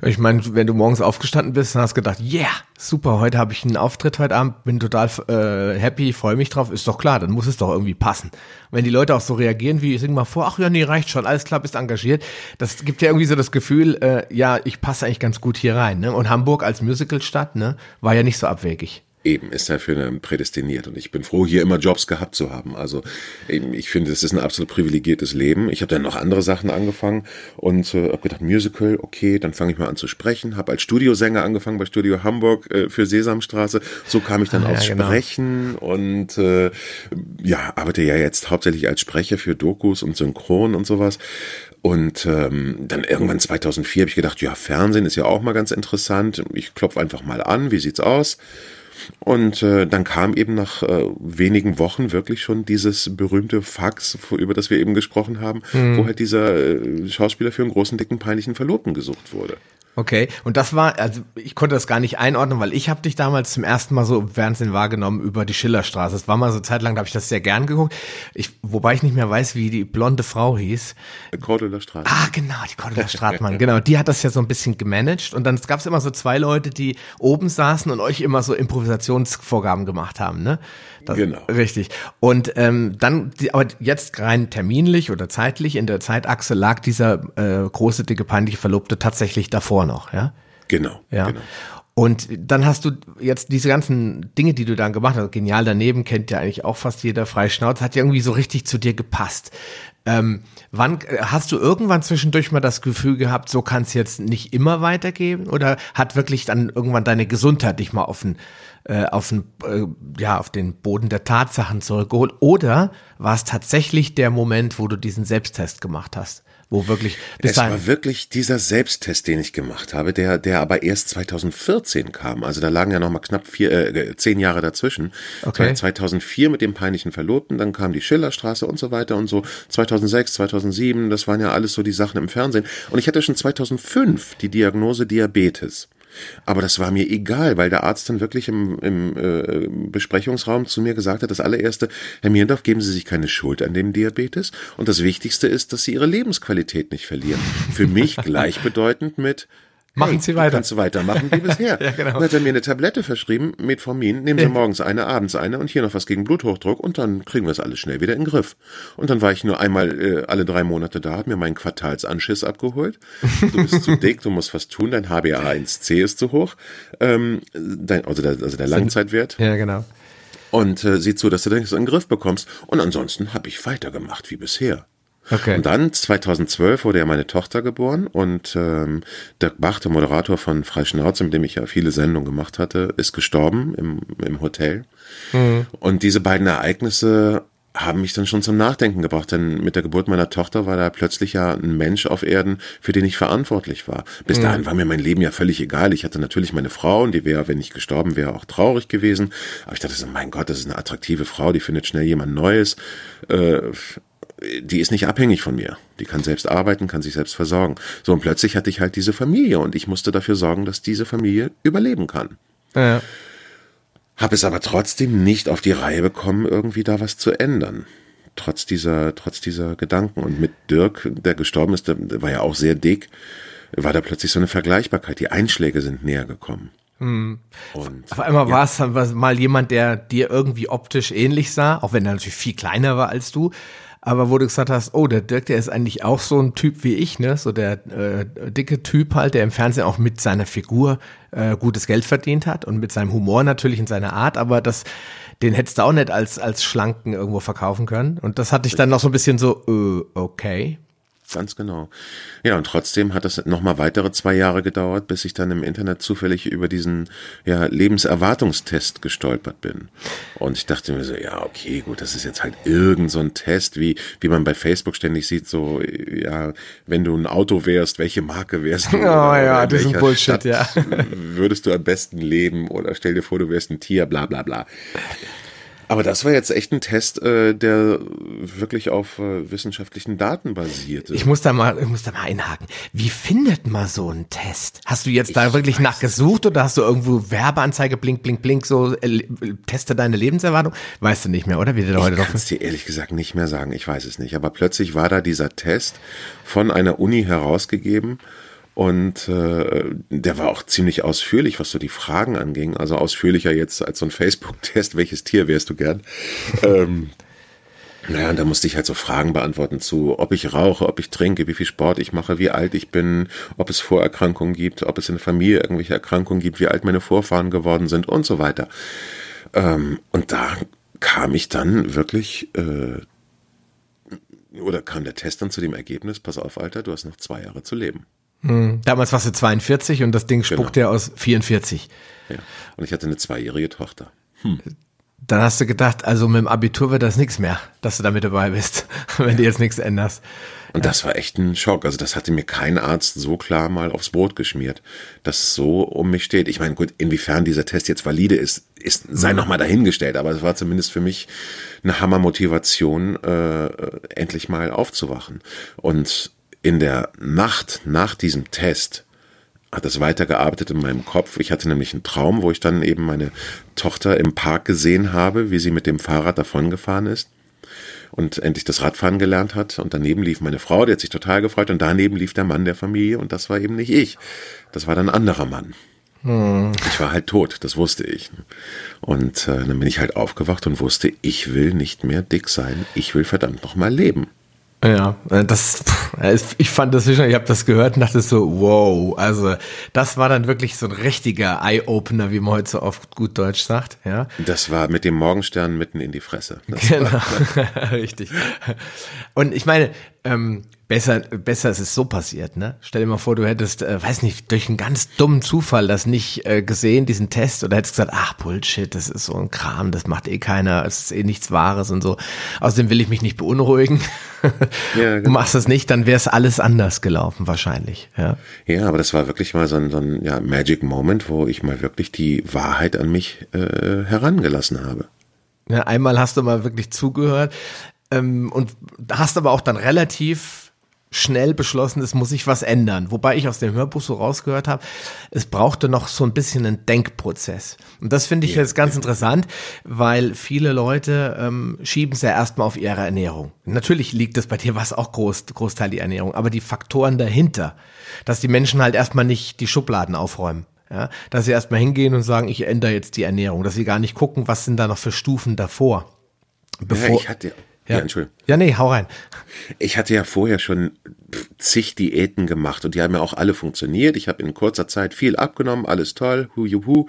Ich meine, wenn du morgens aufgestanden bist, dann hast gedacht, yeah, super, heute habe ich einen Auftritt heute Abend, bin total äh, happy, freue mich drauf, ist doch klar, dann muss es doch irgendwie passen. wenn die Leute auch so reagieren, wie sing mal vor, ach ja, nee, reicht schon, alles klar, bist engagiert, das gibt ja irgendwie so das Gefühl, äh, ja, ich passe eigentlich ganz gut hier rein. Ne? Und Hamburg als Musicalstadt, ne, war ja nicht so abwegig. Eben, ist dafür prädestiniert. Und ich bin froh, hier immer Jobs gehabt zu haben. Also eben, ich finde, es ist ein absolut privilegiertes Leben. Ich habe dann noch andere Sachen angefangen und äh, habe gedacht, Musical, okay, dann fange ich mal an zu sprechen. Habe als Studiosänger angefangen bei Studio Hamburg äh, für Sesamstraße. So kam ich dann ah, aufs ja, genau. Sprechen und äh, ja, arbeite ja jetzt hauptsächlich als Sprecher für Dokus und Synchron und sowas. Und ähm, dann irgendwann 2004 habe ich gedacht, ja, Fernsehen ist ja auch mal ganz interessant. Ich klopfe einfach mal an, wie sieht's aus? Und äh, dann kam eben nach äh, wenigen Wochen wirklich schon dieses berühmte Fax, über das wir eben gesprochen haben, mhm. wo halt dieser äh, Schauspieler für einen großen, dicken, peinlichen Verlobten gesucht wurde. Okay, und das war, also ich konnte das gar nicht einordnen, weil ich habe dich damals zum ersten Mal so im Fernsehen wahrgenommen über die Schillerstraße. Es war mal so Zeit lang, da habe ich das sehr gern geguckt. Ich, wobei ich nicht mehr weiß, wie die blonde Frau hieß. Cordula Stratmann. Ah, genau, die Cordula Stratmann, genau. Die hat das ja so ein bisschen gemanagt und dann gab es immer so zwei Leute, die oben saßen und euch immer so Improvisationsvorgaben gemacht haben, ne? Das, genau. Richtig. Und ähm, dann, aber jetzt rein terminlich oder zeitlich in der Zeitachse lag dieser äh, große, dicke, peinliche Verlobte tatsächlich davor noch, ja? Genau. Ja. Genau. Und dann hast du jetzt diese ganzen Dinge, die du dann gemacht hast, genial daneben, kennt ja eigentlich auch fast jeder freie Schnauze, hat ja irgendwie so richtig zu dir gepasst. Ähm, wann hast du irgendwann zwischendurch mal das Gefühl gehabt, so kann es jetzt nicht immer weitergehen? Oder hat wirklich dann irgendwann deine Gesundheit dich mal offen äh, auf, den, äh, ja, auf den Boden der Tatsachen zurückgeholt? Oder war es tatsächlich der Moment, wo du diesen Selbsttest gemacht hast? wo wirklich bis Es war wirklich dieser Selbsttest, den ich gemacht habe, der, der aber erst 2014 kam. Also da lagen ja noch mal knapp vier, äh, zehn Jahre dazwischen. Okay. 2004 mit dem peinlichen Verlobten, dann kam die Schillerstraße und so weiter und so. 2006, 2007, das waren ja alles so die Sachen im Fernsehen. Und ich hatte schon 2005 die Diagnose Diabetes. Aber das war mir egal, weil der Arzt dann wirklich im, im äh, Besprechungsraum zu mir gesagt hat, das allererste, Herr Mierendorf, geben Sie sich keine Schuld an dem Diabetes. Und das Wichtigste ist, dass Sie Ihre Lebensqualität nicht verlieren. Für mich <laughs> gleichbedeutend mit, Machen hey, Sie weiter. Kannst du weitermachen wie bisher. <laughs> ja, genau. Dann hat er mir eine Tablette verschrieben, Metformin, nehmen Sie morgens eine, abends eine und hier noch was gegen Bluthochdruck und dann kriegen wir es alles schnell wieder in den Griff. Und dann war ich nur einmal äh, alle drei Monate da, hat mir meinen Quartalsanschiss abgeholt. Du bist zu <laughs> dick, du musst was tun, dein HbA1c ist zu hoch, ähm, dein, also, der, also der Langzeitwert. Ja, genau. Und äh, sieh zu, dass du das in den Griff bekommst. Und ansonsten habe ich weitergemacht wie bisher. Okay. Und dann 2012 wurde ja meine Tochter geboren und ähm, Dirk Bach, der Moderator von Freischnauze, mit dem ich ja viele Sendungen gemacht hatte, ist gestorben im, im Hotel. Mhm. Und diese beiden Ereignisse haben mich dann schon zum Nachdenken gebracht, denn mit der Geburt meiner Tochter war da plötzlich ja ein Mensch auf Erden, für den ich verantwortlich war. Bis mhm. dahin war mir mein Leben ja völlig egal. Ich hatte natürlich meine Frau und die wäre, wenn ich gestorben wäre, auch traurig gewesen. Aber ich dachte so, mein Gott, das ist eine attraktive Frau, die findet schnell jemand Neues. Äh, die ist nicht abhängig von mir. Die kann selbst arbeiten, kann sich selbst versorgen. So, und plötzlich hatte ich halt diese Familie und ich musste dafür sorgen, dass diese Familie überleben kann. Ja. Habe es aber trotzdem nicht auf die Reihe bekommen, irgendwie da was zu ändern. Trotz dieser, trotz dieser Gedanken. Und mit Dirk, der gestorben ist, der, war ja auch sehr dick, war da plötzlich so eine Vergleichbarkeit. Die Einschläge sind näher gekommen. Hm. Und, Auf einmal ja. war es mal jemand, der dir irgendwie optisch ähnlich sah, auch wenn er natürlich viel kleiner war als du aber wo du gesagt hast, oh, der Dirk, der ist eigentlich auch so ein Typ wie ich, ne? So der äh, dicke Typ halt, der im Fernsehen auch mit seiner Figur äh, gutes Geld verdient hat und mit seinem Humor natürlich in seiner Art, aber das, den hättest du auch nicht als, als Schlanken irgendwo verkaufen können. Und das hatte ich dann noch so ein bisschen so, äh, okay. Ganz genau. Ja, und trotzdem hat das nochmal weitere zwei Jahre gedauert, bis ich dann im Internet zufällig über diesen ja, Lebenserwartungstest gestolpert bin. Und ich dachte mir so, ja, okay, gut, das ist jetzt halt irgend so ein Test, wie, wie man bei Facebook ständig sieht, so, ja, wenn du ein Auto wärst, welche Marke wärst du? <laughs> Oh ja, das ist Bullshit, Stadt ja. Würdest du am besten leben oder stell dir vor, du wärst ein Tier, bla bla bla. Aber das war jetzt echt ein Test, äh, der wirklich auf äh, wissenschaftlichen Daten basierte. Ich muss da mal, ich muss da mal einhaken. Wie findet man so einen Test? Hast du jetzt ich da wirklich nachgesucht oder hast du irgendwo Werbeanzeige, blink, blink, blink, so äh, teste deine Lebenserwartung? Weißt du nicht mehr, oder? Wie der heute ich kann es dir ehrlich gesagt nicht mehr sagen. Ich weiß es nicht. Aber plötzlich war da dieser Test von einer Uni herausgegeben und äh, der war auch ziemlich ausführlich, was so die Fragen anging. Also ausführlicher jetzt als so ein Facebook-Test, welches Tier wärst du gern? <laughs> ähm, naja, und da musste ich halt so Fragen beantworten zu, ob ich rauche, ob ich trinke, wie viel Sport ich mache, wie alt ich bin, ob es Vorerkrankungen gibt, ob es in der Familie irgendwelche Erkrankungen gibt, wie alt meine Vorfahren geworden sind und so weiter. Ähm, und da kam ich dann wirklich, äh, oder kam der Test dann zu dem Ergebnis, pass auf, Alter, du hast noch zwei Jahre zu leben. Hm. Damals warst du 42 und das Ding genau. ja aus 44. Ja. Und ich hatte eine zweijährige Tochter. Hm. Dann hast du gedacht, also mit dem Abitur wird das nichts mehr, dass du damit dabei bist, <laughs> wenn ja. du jetzt nichts änderst. Und ja. das war echt ein Schock. Also das hatte mir kein Arzt so klar mal aufs Brot geschmiert, dass es so um mich steht. Ich meine, gut, inwiefern dieser Test jetzt valide ist, ist sei mhm. noch mal dahingestellt. Aber es war zumindest für mich eine Hammermotivation, äh, endlich mal aufzuwachen. Und in der Nacht nach diesem Test hat es weitergearbeitet in meinem Kopf. Ich hatte nämlich einen Traum, wo ich dann eben meine Tochter im Park gesehen habe, wie sie mit dem Fahrrad davongefahren ist und endlich das Radfahren gelernt hat. Und daneben lief meine Frau, die hat sich total gefreut. Und daneben lief der Mann der Familie und das war eben nicht ich. Das war dann ein anderer Mann. Hm. Ich war halt tot, das wusste ich. Und äh, dann bin ich halt aufgewacht und wusste, ich will nicht mehr dick sein. Ich will verdammt noch mal leben. Ja, äh, das, ich fand das, ich habe das gehört und dachte so, wow, also das war dann wirklich so ein richtiger Eye-Opener, wie man heute so oft gut Deutsch sagt, ja. Das war mit dem Morgenstern mitten in die Fresse. Das genau, <laughs> richtig. Und ich meine, Ähm, besser, besser ist es so passiert, ne? Stell dir mal vor, du hättest, äh, weiß nicht, durch einen ganz dummen Zufall das nicht äh, gesehen, diesen Test, oder hättest gesagt, ach Bullshit, das ist so ein Kram, das macht eh keiner, es ist eh nichts Wahres und so. Außerdem will ich mich nicht beunruhigen. <laughs> Ja, genau. Du machst das nicht, dann wäre es alles anders gelaufen, wahrscheinlich. Ja. ja, aber das war wirklich mal so ein, so ein ja, Magic Moment, wo ich mal wirklich die Wahrheit an mich äh, herangelassen habe. Ja, einmal hast du mal wirklich zugehört ähm, und hast aber auch dann relativ schnell beschlossen, es muss sich was ändern. Wobei ich aus dem Hörbuch so rausgehört habe, es brauchte noch so ein bisschen einen Denkprozess. Und das finde ich ja, jetzt ganz ja. interessant, weil viele Leute ähm, schieben es ja erstmal auf ihre Ernährung. Natürlich liegt es bei dir was auch groß, Großteil die Ernährung, aber die Faktoren dahinter, dass die Menschen halt erstmal nicht die Schubladen aufräumen. Ja, dass sie erstmal hingehen und sagen, ich ändere jetzt die Ernährung, dass sie gar nicht gucken, was sind da noch für Stufen davor. Bevor, ja, ich hatte, ja, ja Entschuldigung. Ja, nee, hau rein. Ich hatte ja vorher schon zig Diäten gemacht und die haben ja auch alle funktioniert. Ich habe in kurzer Zeit viel abgenommen, alles toll, hu, hu, hu.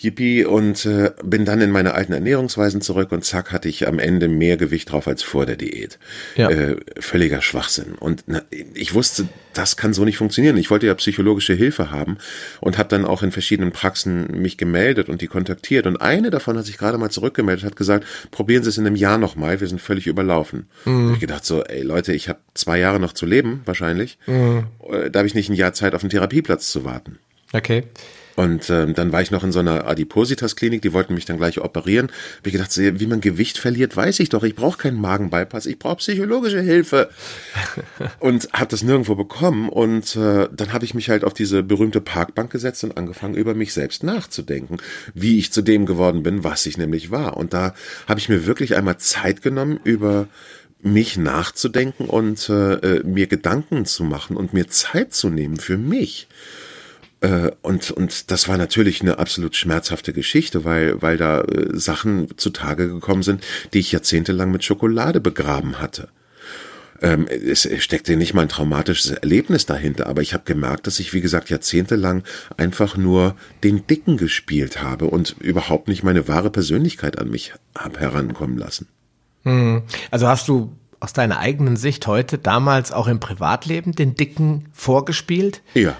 Yippie und äh, bin dann in meine alten Ernährungsweisen zurück und zack hatte ich am Ende mehr Gewicht drauf als vor der Diät. Ja. Äh, völliger Schwachsinn. Und na, ich wusste, das kann so nicht funktionieren. Ich wollte ja psychologische Hilfe haben und habe dann auch in verschiedenen Praxen mich gemeldet und die kontaktiert. Und eine davon hat sich gerade mal zurückgemeldet, hat gesagt, probieren Sie es in einem Jahr nochmal, wir sind völlig überlaufen. Mhm. ich gedacht so, ey Leute, ich habe zwei Jahre noch zu leben, wahrscheinlich. Mhm. Äh, da habe ich nicht ein Jahr Zeit, auf einen Therapieplatz zu warten. Okay. Und ähm, dann war ich noch in so einer Adipositas-Klinik, die wollten mich dann gleich operieren. Hab ich gedacht, wie man Gewicht verliert, weiß ich doch. Ich brauche keinen Magenbypass, ich brauche psychologische Hilfe. <laughs> und habe das nirgendwo bekommen. Und äh, dann habe ich mich halt auf diese berühmte Parkbank gesetzt und angefangen, über mich selbst nachzudenken, wie ich zu dem geworden bin, was ich nämlich war. Und da habe ich mir wirklich einmal Zeit genommen, über mich nachzudenken und äh, äh mir Gedanken zu machen und mir Zeit zu nehmen für mich. Äh, und, und das war natürlich eine absolut schmerzhafte Geschichte, weil, weil da äh, Sachen zutage gekommen sind, die ich jahrzehntelang mit Schokolade begraben hatte. Ähm, es steckte nicht mal ein traumatisches Erlebnis dahinter, aber ich habe gemerkt, dass ich, wie gesagt, jahrzehntelang einfach nur den Dicken gespielt habe und überhaupt nicht meine wahre Persönlichkeit an mich habe herankommen lassen. Hm. Also hast du aus deiner eigenen Sicht heute damals auch im Privatleben den Dicken vorgespielt? Ja.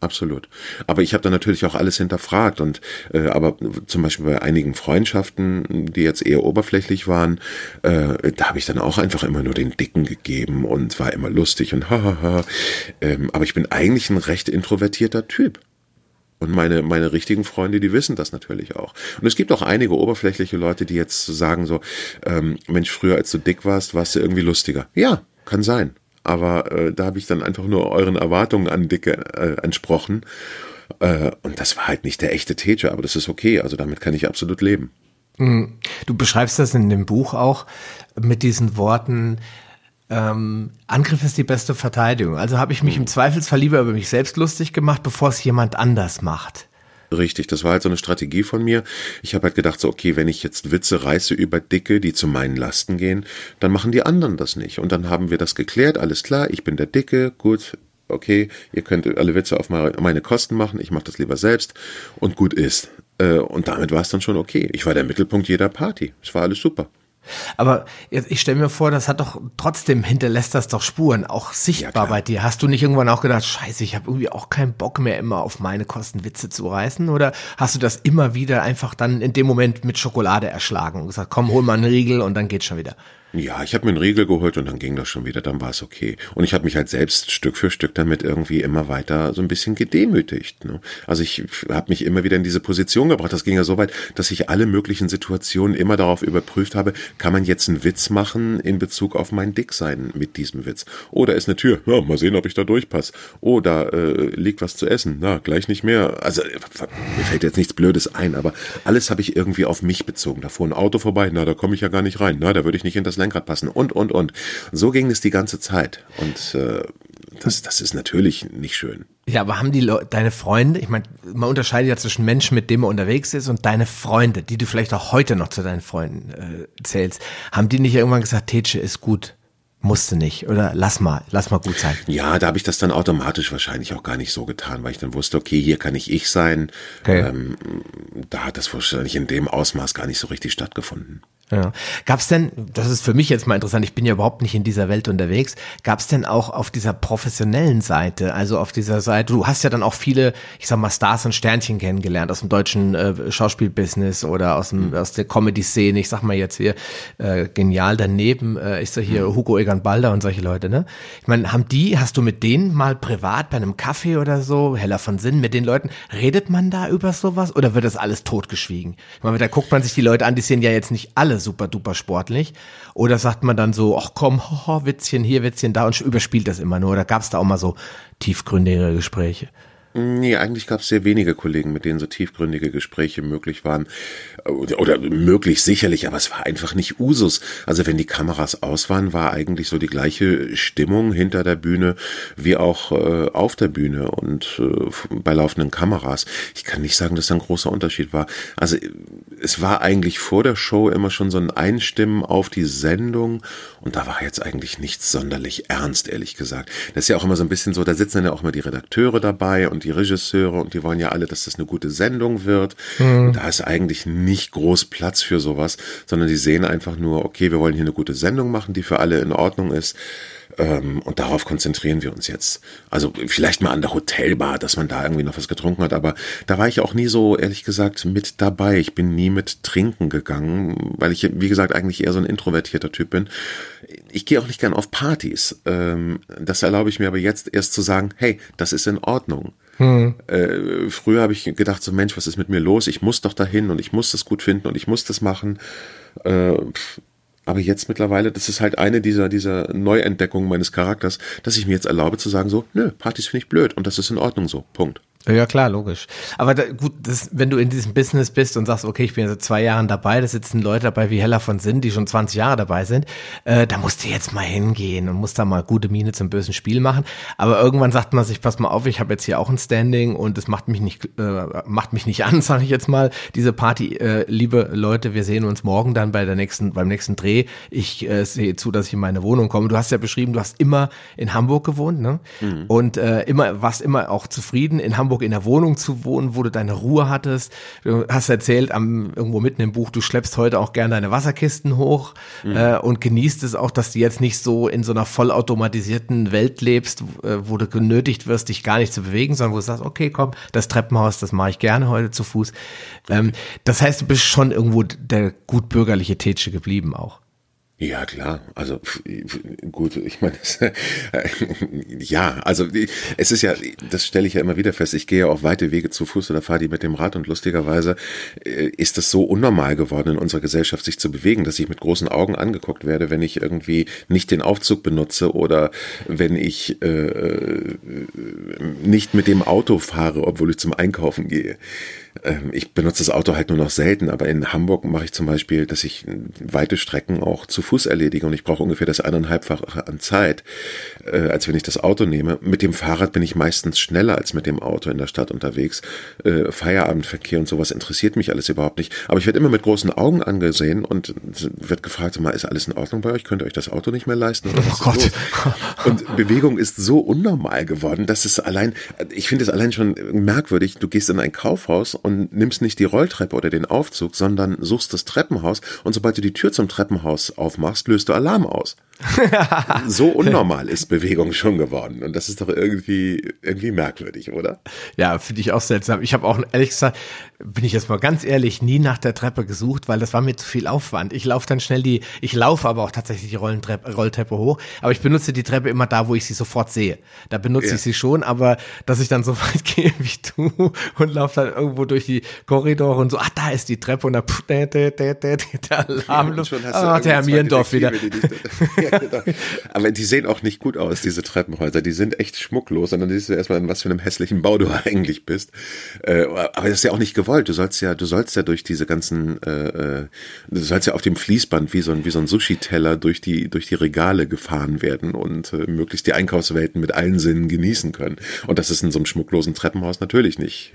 Absolut. Aber ich habe dann natürlich auch alles hinterfragt und äh, aber zum Beispiel bei einigen Freundschaften, die jetzt eher oberflächlich waren, äh, da habe ich dann auch einfach immer nur den Dicken gegeben und war immer lustig und hahaha. Ähm, aber ich bin eigentlich ein recht introvertierter Typ. Und meine, meine richtigen Freunde, die wissen das natürlich auch. Und es gibt auch einige oberflächliche Leute, die jetzt sagen so, ähm, Mensch, früher als du dick warst, warst du irgendwie lustiger. Ja, kann sein aber äh, da habe ich dann einfach nur euren Erwartungen an Dicke äh, entsprochen. Äh, und das war halt nicht der echte Teacher, aber das ist okay. Also damit kann ich absolut leben. Mhm. Du beschreibst das in dem Buch auch mit diesen Worten, ähm, Angriff ist die beste Verteidigung. Also habe ich mich im Zweifelsfall lieber über mich selbst lustig gemacht, bevor es jemand anders macht. Richtig, das war halt so eine Strategie von mir. Ich habe halt gedacht, so, okay, wenn ich jetzt Witze reiße über Dicke, die zu meinen Lasten gehen, dann machen die anderen das nicht. Und dann haben wir das geklärt, alles klar, ich bin der Dicke, gut, okay, ihr könnt alle Witze auf meine Kosten machen, ich mache das lieber selbst und gut ist. Äh, und damit war es dann schon okay. Ich war der Mittelpunkt jeder Party. Es war alles super. Aber ich stelle mir vor, das hat doch trotzdem hinterlässt das doch Spuren, auch sichtbar ja, bei dir. Hast du nicht irgendwann auch gedacht, scheiße, ich habe irgendwie auch keinen Bock mehr immer auf meine Kosten Witze zu reißen? Oder hast du das immer wieder einfach dann in dem Moment mit Schokolade erschlagen und gesagt, komm, hol mal einen Riegel und dann geht's schon wieder? Ja, ich habe mir einen Riegel geholt und dann ging das schon wieder, dann war es okay. Und ich habe mich halt selbst Stück für Stück damit irgendwie immer weiter so ein bisschen gedemütigt. Ne? Also ich habe mich immer wieder in diese Position gebracht. Das ging ja so weit, dass ich alle möglichen Situationen immer darauf überprüft habe, kann man jetzt einen Witz machen in Bezug auf mein Dicksein mit diesem Witz? Oder ist eine Tür, ja, mal sehen, ob ich da durchpasse. Oh, da äh, liegt was zu essen, na, gleich nicht mehr. Also mir fällt jetzt nichts Blödes ein, aber alles habe ich irgendwie auf mich bezogen. Da fuhr ein Auto vorbei, na, da komme ich ja gar nicht rein, na, da würde ich nicht in das Lenkrad passen und, und, und. So ging es die ganze Zeit. Und äh, das, das ist natürlich nicht schön. Ja, aber haben die Leute, deine Freunde, ich meine, man unterscheidet ja zwischen Menschen, mit denen man unterwegs ist und deine Freunde, die du vielleicht auch heute noch zu deinen Freunden äh, zählst, haben die nicht irgendwann gesagt, Tetsche ist gut, musste nicht oder lass mal, lass mal gut sein. Ja, da habe ich das dann automatisch wahrscheinlich auch gar nicht so getan, weil ich dann wusste, okay, hier kann ich ich sein. Okay. Ähm, da hat das wahrscheinlich in dem Ausmaß gar nicht so richtig stattgefunden. Ja. Gab es denn, das ist für mich jetzt mal interessant, ich bin ja überhaupt nicht in dieser Welt unterwegs, gab es denn auch auf dieser professionellen Seite, also auf dieser Seite, du hast ja dann auch viele, ich sag mal, Stars und Sternchen kennengelernt aus dem deutschen äh, Schauspielbusiness oder aus, dem, mhm. aus der Comedy-Szene, ich sag mal jetzt hier, äh, genial daneben äh, ist ja hier mhm. Hugo Egan Balder und solche Leute, ne? Ich meine, haben die, hast du mit denen mal privat bei einem Kaffee oder so, Heller von Sinn, mit den Leuten, redet man da über sowas oder wird das alles totgeschwiegen? Ich meine, da guckt man sich die Leute an, die sehen ja jetzt nicht super duper sportlich. Oder sagt man dann so, ach komm, ho, <laughs> Witzchen hier, Witzchen da und überspielt das immer nur? Oder gab es da auch mal so tiefgründigere Gespräche? Nee, eigentlich gab es sehr wenige Kollegen, mit denen so tiefgründige Gespräche möglich waren. Oder, möglich sicherlich, aber es war einfach nicht Usus. Also wenn die Kameras aus waren, war eigentlich so die gleiche Stimmung hinter der Bühne wie auch äh, auf der Bühne und äh, bei laufenden Kameras. Ich kann nicht sagen, dass da ein großer Unterschied war. Also es war eigentlich vor der Show immer schon so ein Einstimmen auf die Sendung und da war jetzt eigentlich nichts sonderlich ernst, ehrlich gesagt. Das ist ja auch immer so ein bisschen so, da sitzen dann ja auch immer die Redakteure dabei und und die Regisseure und die wollen ja alle, dass das eine gute Sendung wird. Mhm. Da ist eigentlich nicht groß Platz für sowas, sondern die sehen einfach nur, okay, wir wollen hier eine gute Sendung machen, die für alle in Ordnung ist. Ähm, und darauf konzentrieren wir uns jetzt. Also vielleicht mal an der Hotelbar, dass man da irgendwie noch was getrunken hat, aber da war ich auch nie so, ehrlich gesagt, mit dabei. Ich bin nie mit trinken gegangen, weil ich, wie gesagt, eigentlich eher so ein introvertierter Typ bin. Ich gehe auch nicht gern auf Partys. Ähm, das erlaube ich mir aber jetzt erst zu sagen, hey, das ist in Ordnung. Hm. Äh, früher habe ich gedacht, so Mensch, was ist mit mir los? Ich muss doch dahin und ich muss das gut finden und ich muss das machen. Äh, aber jetzt mittlerweile, das ist halt eine dieser, dieser Neuentdeckungen meines Charakters, dass ich mir jetzt erlaube zu sagen so, nö, Partys finde ich blöd und das ist in Ordnung so. Punkt. Ja, klar, logisch. Aber da, gut, das, wenn du in diesem Business bist und sagst, okay, ich bin seit zwei Jahren dabei, da sitzen Leute dabei wie Heller von Sinn, die schon 20 Jahre dabei sind, äh, da musst du jetzt mal hingehen und musst da mal gute Miene zum bösen Spiel machen. Aber irgendwann sagt man sich, pass mal auf, ich habe jetzt hier auch ein Standing und es macht mich nicht, äh, macht mich nicht <laughs> an, sage ich jetzt mal, diese Party. Äh, liebe Leute, wir sehen uns morgen dann bei der nächsten, beim nächsten Dreh. Ich äh, sehe zu, dass ich in meine Wohnung komme. Du hast ja beschrieben, du hast immer in Hamburg gewohnt, ne? Mhm. Und äh, immer, warst immer auch zufrieden in Hamburg Hamburg in der Wohnung zu wohnen, wo du deine Ruhe hattest. Du hast erzählt, am, irgendwo mitten im Buch, du schleppst heute auch gerne deine Wasserkisten hoch mhm. äh, und genießt es auch, dass du jetzt nicht so in so einer vollautomatisierten Welt lebst, äh, wo du genötigt wirst, dich gar nicht zu bewegen, sondern wo du sagst, okay, komm, das Treppenhaus, das mache ich gerne heute zu Fuß. Ähm, das heißt, du bist schon irgendwo der gut bürgerliche Tätsche geblieben auch. Ja, klar. Also gut, ich meine, ja, also es ist ja, das stelle ich ja immer wieder fest. Ich gehe ja auch weite Wege zu Fuß oder fahre die mit dem Rad und lustigerweise äh, ist es so unnormal geworden in unserer Gesellschaft, sich zu bewegen, dass ich mit großen Augen angeguckt werde, wenn ich irgendwie nicht den Aufzug benutze oder wenn ich äh, nicht mit dem Auto fahre, obwohl ich zum Einkaufen gehe. Ähm, ich benutze das Auto halt nur noch selten, aber in Hamburg mache ich zum Beispiel, dass ich weite Strecken auch zu Fuß erledige und ich brauche ungefähr das eineinhalbfache an Zeit, äh, als wenn ich das Auto nehme. Mit dem Fahrrad bin ich meistens schneller als mit dem Auto in der Stadt unterwegs. Äh, Feierabendverkehr und sowas interessiert mich alles überhaupt nicht. Aber ich werde immer mit großen Augen angesehen und wird gefragt, mal, ist alles in Ordnung bei euch? Könnt ihr euch das Auto nicht mehr leisten? oh Gott. Und Bewegung ist so unnormal geworden, dass es allein, ich finde es allein schon merkwürdig, du gehst in ein Kaufhaus und nimmst nicht die Rolltreppe oder den Aufzug, sondern suchst das Treppenhaus und sobald du die Tür zum Treppenhaus aufmachst, löst du Alarm aus. <laughs> so unnormal ist Bewegung schon geworden und das ist doch irgendwie irgendwie merkwürdig, oder? Ja, finde ich auch seltsam. Ich habe auch ehrlich gesagt, bin ich jetzt mal ganz ehrlich, nie nach der Treppe gesucht, weil das war mir zu viel Aufwand. Ich laufe dann schnell die, ich laufe aber auch tatsächlich die Rollentreppe, Rolltreppe hoch, aber ich benutze die Treppe immer da, wo ich sie sofort sehe. Da benutze ja. ich sie schon, aber dass ich dann so <laughs> weit gehe wie du und laufe dann irgendwo durch die Korridore und so, ach, da ist die Treppe und da pff, der, der, der, der, der Alarm. Ja, ah, der Herr Mierendorf wieder. <laughs> ja, genau. <laughs> Aber die sehen auch nicht gut aus, diese Treppenhäuser. Die sind echt schmucklos und dann siehst du erstmal, in was für einem hässlichen Bau du <laughs> eigentlich bist. Äh, aber das ist ja auch nicht gewollt. Du sollst ja, du sollst ja durch diese ganzen, äh, äh, du sollst ja auf dem Fließband wie so ein, wie so ein Sushi-Teller durch die, durch die Regale gefahren werden und äh, möglichst die Einkaufswelten mit allen Sinnen genießen können. Und das ist in so einem schmucklosen Treppenhaus natürlich nicht.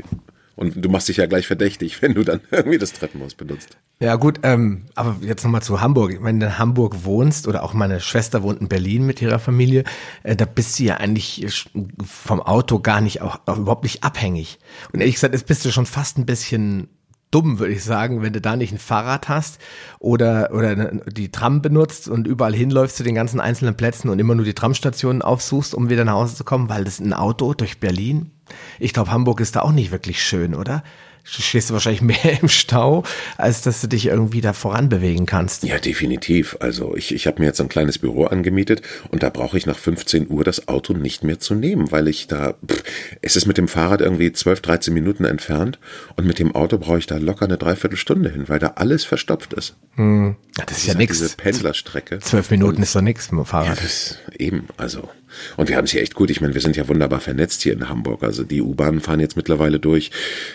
Und du machst dich ja gleich verdächtig, <laughs> wenn du dann irgendwie das Treppenhaus benutzt. Ja gut, ähm, aber jetzt nochmal zu Hamburg. Wenn du in Hamburg wohnst oder auch meine Schwester wohnt in Berlin mit ihrer Familie, äh, da bist du ja eigentlich vom Auto gar nicht, auch, auch überhaupt nicht abhängig. Und ehrlich gesagt, jetzt bist du schon fast ein bisschen dumm, würde ich sagen, wenn du da nicht ein Fahrrad hast oder, oder die Tram benutzt und überall hinläufst zu den ganzen einzelnen Plätzen und immer nur die Tramstationen aufsuchst, um wieder nach Hause zu kommen, weil das ein Auto durch Berlin. Ich glaube, Hamburg ist da auch nicht wirklich schön, oder? stehst du wahrscheinlich <laughs> mehr im Stau, als dass du dich irgendwie da voran bewegen kannst. Ja, definitiv. Also ich, ich habe mir jetzt ein kleines Büro angemietet und da brauche ich nach 15 Uhr das Auto nicht mehr zu nehmen, weil ich da, pff, es ist mit dem Fahrrad irgendwie 12, 13 Minuten entfernt und mit dem Auto brauche ich da locker eine Dreiviertelstunde hin, weil da alles verstopft ist. Hm. Ja, das, das ist ja nichts. Diese Pendlerstrecke. Zwölf Minuten und, ist doch nichts mit dem Fahrrad. Ja, das, eben, also. Und wir haben es hier echt gut. Ich meine, wir sind ja wunderbar vernetzt hier in Hamburg. Also die U-Bahnen fahren jetzt mittlerweile durch.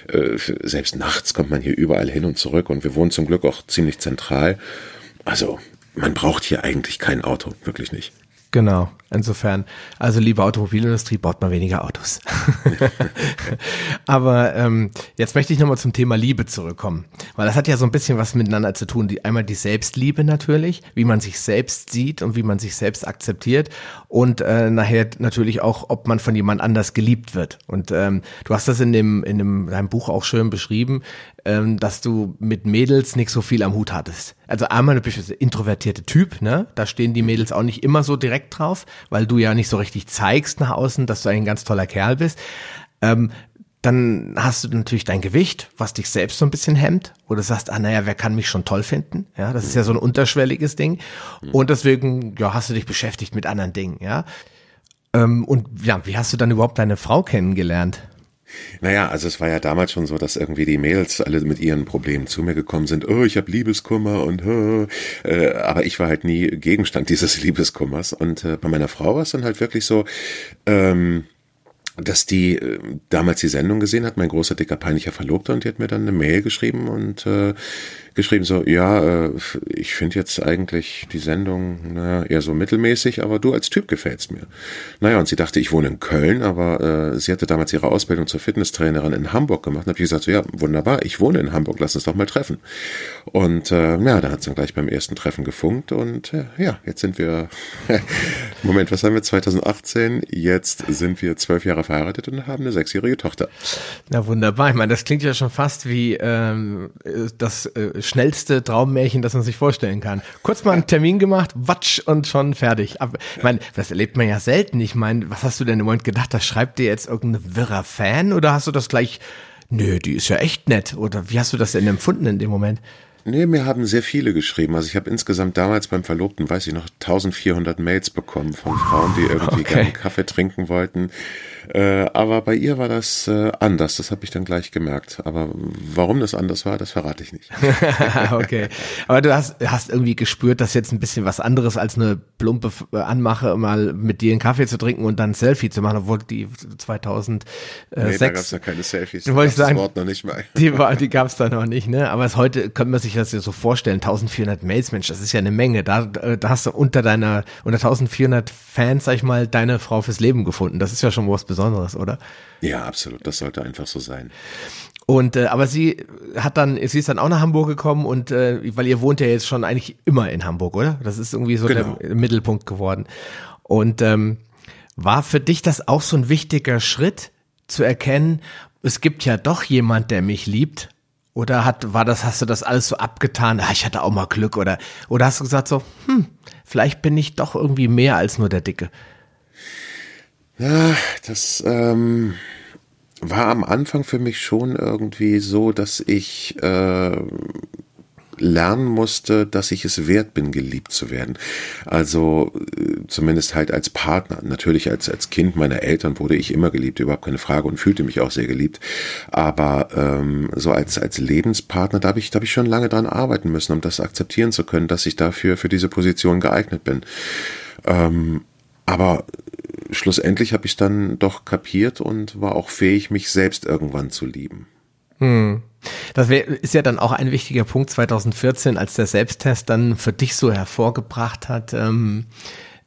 Äh, selbst nachts kommt man hier überall hin und zurück. Und wir wohnen zum Glück auch ziemlich zentral. Also man braucht hier eigentlich kein Auto, wirklich nicht. Genau, insofern, also liebe Automobilindustrie, baut mal weniger Autos. <laughs> Aber ähm, jetzt möchte ich nochmal zum Thema Liebe zurückkommen, weil das hat ja so ein bisschen was miteinander zu tun. Die, einmal die Selbstliebe natürlich, wie man sich selbst sieht und wie man sich selbst akzeptiert und äh, nachher natürlich auch, ob man von jemand anders geliebt wird. Und ähm, du hast das in dem in dem deinem Buch auch schön beschrieben, ähm, dass du mit Mädels nicht so viel am Hut hattest. Also einmal du bist ein introvertierte Typ, ne? Da stehen die Mädels auch nicht immer so direkt drauf, weil du ja nicht so richtig zeigst nach außen, dass du ein ganz toller Kerl bist. Ähm, dann hast du natürlich dein Gewicht, was dich selbst so ein bisschen hemmt. Oder sagst, ah naja, wer kann mich schon toll finden? Ja, das ist ja so ein unterschwelliges Ding. Und deswegen, ja, hast du dich beschäftigt mit anderen Dingen, ja. Ähm, und ja, wie hast du dann überhaupt deine Frau kennengelernt? Naja, also es war ja damals schon so, dass irgendwie die Mädels alle mit ihren Problemen zu mir gekommen sind. Oh, ich habe Liebeskummer und äh, aber ich war halt nie Gegenstand dieses Liebeskummers. Und äh, bei meiner Frau war es dann halt wirklich so, ähm, dass die äh, damals die Sendung gesehen hat, mein großer, dicker, peinlicher Verlobter, und die hat mir dann eine Mail geschrieben und äh, geschrieben so, ja, äh, ich finde jetzt eigentlich die Sendung naja, eher so mittelmäßig, aber du als Typ gefällst mir. Naja, und sie dachte, ich wohne in Köln, aber äh, sie hatte damals ihre Ausbildung zur Fitnesstrainerin in Hamburg gemacht. Und habe ich gesagt, so, ja, wunderbar, ich wohne in Hamburg, lass uns doch mal treffen. Und äh, ja, da hat es dann gleich beim ersten Treffen gefunkt und äh, ja, jetzt sind wir, <laughs> Moment, was haben wir, 2018, jetzt sind wir zwölf Jahre verheiratet und haben eine sechsjährige Tochter. Na wunderbar, ich meine, das klingt ja schon fast wie ähm, das äh, schnellste Traummärchen, das man sich vorstellen kann. Kurz mal einen Termin gemacht, watsch und schon fertig. Aber, ich meine, das erlebt man ja selten. Ich meine, was hast du denn im Moment gedacht? Da schreibt dir jetzt irgendein wirrer Fan oder hast du das gleich, nö, die ist ja echt nett? Oder wie hast du das denn empfunden in dem Moment? Nee, mir haben sehr viele geschrieben. Also ich habe insgesamt damals beim Verlobten, weiß ich noch, 1400 Mails bekommen von Frauen, die irgendwie okay. gerne Kaffee trinken wollten. Äh, aber bei ihr war das äh, anders, das habe ich dann gleich gemerkt. Aber warum das anders war, das verrate ich nicht. <laughs> okay. Aber du hast, hast irgendwie gespürt, dass jetzt ein bisschen was anderes als eine plumpe äh, Anmache, mal mit dir einen Kaffee zu trinken und dann ein Selfie zu machen, obwohl die 2006. Nee, da gab's ja keine Selfies. Da wollte ich sagen, das Wort noch nicht mal. Die, war, die gab's da noch nicht, ne? Aber es heute könnte man sich das ja so vorstellen. 1400 Mails, Mensch, das ist ja eine Menge. Da, da hast du unter deiner, unter 1400 Fans, sag ich mal, deine Frau fürs Leben gefunden. Das ist ja schon was Besonderes, oder? Ja, absolut. Das sollte einfach so sein. Und äh, aber sie hat dann, sie ist dann auch nach Hamburg gekommen und äh, weil ihr wohnt ja jetzt schon eigentlich immer in Hamburg, oder? Das ist irgendwie so genau. der Mittelpunkt geworden. Und ähm, war für dich das auch so ein wichtiger Schritt zu erkennen, es gibt ja doch jemand, der mich liebt? Oder hat, war das, hast du das alles so abgetan? Ah, ich hatte auch mal Glück oder, oder hast du gesagt so, hm, vielleicht bin ich doch irgendwie mehr als nur der Dicke? Ja, das ähm, war am Anfang für mich schon irgendwie so, dass ich äh, lernen musste, dass ich es wert bin, geliebt zu werden. Also äh, zumindest halt als Partner. Natürlich als, als Kind meiner Eltern wurde ich immer geliebt, überhaupt keine Frage und fühlte mich auch sehr geliebt. Aber ähm, so als, als Lebenspartner, da habe ich, hab ich schon lange dran arbeiten müssen, um das akzeptieren zu können, dass ich dafür für diese Position geeignet bin. Ähm, aber schlussendlich habe ich dann doch kapiert und war auch fähig, mich selbst irgendwann zu lieben. Hm. Das wär, ist ja dann auch ein wichtiger Punkt 2014, als der Selbsttest dann für dich so hervorgebracht hat. Ähm,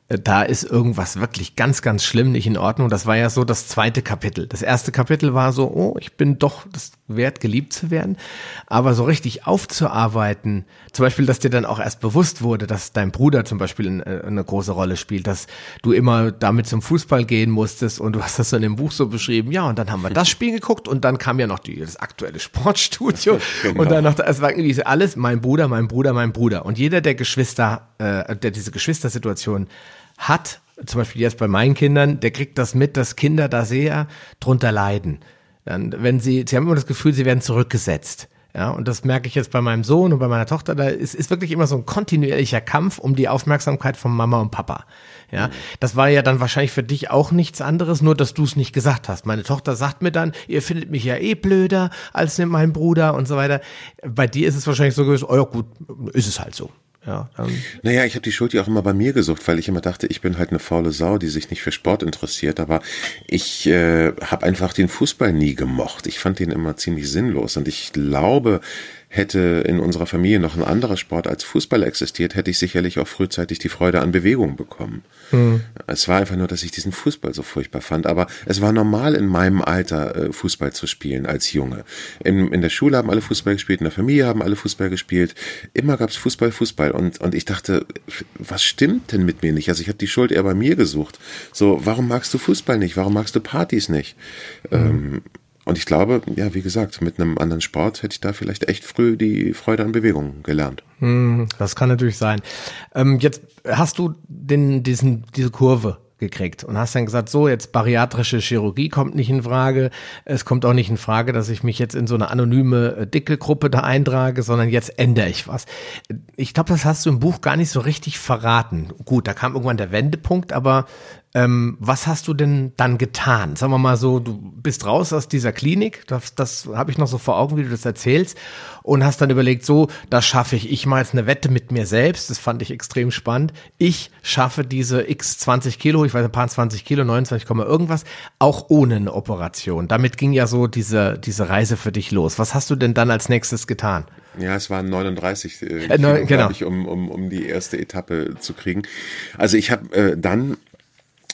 da ist irgendwas wirklich ganz, ganz schlimm nicht in Ordnung. Das war ja so das zweite Kapitel. Das erste Kapitel war so, oh, ich bin doch, das wert, geliebt zu werden. Aber so richtig aufzuarbeiten, zum Beispiel, dass dir dann auch erst bewusst wurde, dass dein Bruder zum Beispiel eine, eine große Rolle spielt, dass du immer damit zum Fußball gehen musstest und du hast das dann im Buch so beschrieben, ja, und dann haben wir das Spiel geguckt und dann kam ja noch die, das aktuelle Sportstudio genau. <laughs> und dann noch, es war irgendwie alles mein Bruder, mein Bruder, mein Bruder. Und jeder der Geschwister, äh, der diese Geschwistersituation hat, zum Beispiel jetzt bei meinen Kindern, der kriegt das mit, dass Kinder da sehr drunter leiden. Dann, wenn sie, sie haben immer das Gefühl, sie werden zurückgesetzt. Ja, und das merke ich jetzt bei meinem Sohn und bei meiner Tochter. Da ist, ist wirklich immer so ein kontinuierlicher Kampf um die Aufmerksamkeit von Mama und Papa. Ja, das war ja dann wahrscheinlich für dich auch nichts anderes, nur dass du es nicht gesagt hast. Meine Tochter sagt mir dann, ihr findet mich ja eh blöder als mein Bruder und so weiter. Bei dir ist es wahrscheinlich so gewesen, oh ja gut, ist es halt so. Ja, ähm. Naja, ich habe die Schuld ja auch immer bei mir gesucht, weil ich immer dachte, ich bin halt eine faule Sau, die sich nicht für Sport interessiert. Aber ich äh, habe einfach den Fußball nie gemocht. Ich fand den immer ziemlich sinnlos. Und ich glaube, Hätte in unserer Familie noch ein anderer Sport als Fußball existiert, hätte ich sicherlich auch frühzeitig die Freude an Bewegung bekommen. Mhm. Es war einfach nur, dass ich diesen Fußball so furchtbar fand. Aber es war normal in meinem Alter, äh, Fußball zu spielen als Junge. In, in der Schule haben alle Fußball gespielt, in der Familie haben alle Fußball gespielt. Immer gab's Fußball, Fußball. Und, und ich dachte, was stimmt denn mit mir nicht? Also ich habe die Schuld eher bei mir gesucht. So, warum magst du Fußball nicht? Warum magst du Partys nicht? Mhm. Ähm, und ich glaube, ja, wie gesagt, mit einem anderen Sport hätte ich da vielleicht echt früh die Freude an Bewegung gelernt. Hm, das kann natürlich sein. Ähm, jetzt hast du den, diesen, diese Kurve gekriegt und hast dann gesagt, so jetzt bariatrische Chirurgie kommt nicht in Frage. Es kommt auch nicht in Frage, dass ich mich jetzt in so eine anonyme äh, dicke Gruppe da eintrage, sondern jetzt ändere ich was. Ich glaube, das hast du im Buch gar nicht so richtig verraten. Gut, da kam irgendwann der Wendepunkt, aber ähm, was hast du denn dann getan? Sagen wir mal so, du bist raus aus dieser Klinik, das, das habe ich noch so vor Augen, wie du das erzählst, und hast dann überlegt, so, das schaffe ich. Ich mache jetzt eine Wette mit mir selbst, das fand ich extrem spannend. Ich schaffe diese x 20 Kilo, ich weiß ein paar 20 Kilo, 29, irgendwas, auch ohne eine Operation. Damit ging ja so diese, diese Reise für dich los. Was hast du denn dann als nächstes getan? Ja, es waren 39 äh, äh, Kilo, genau. ich, um, um, um die erste Etappe zu kriegen. Also ich habe äh, dann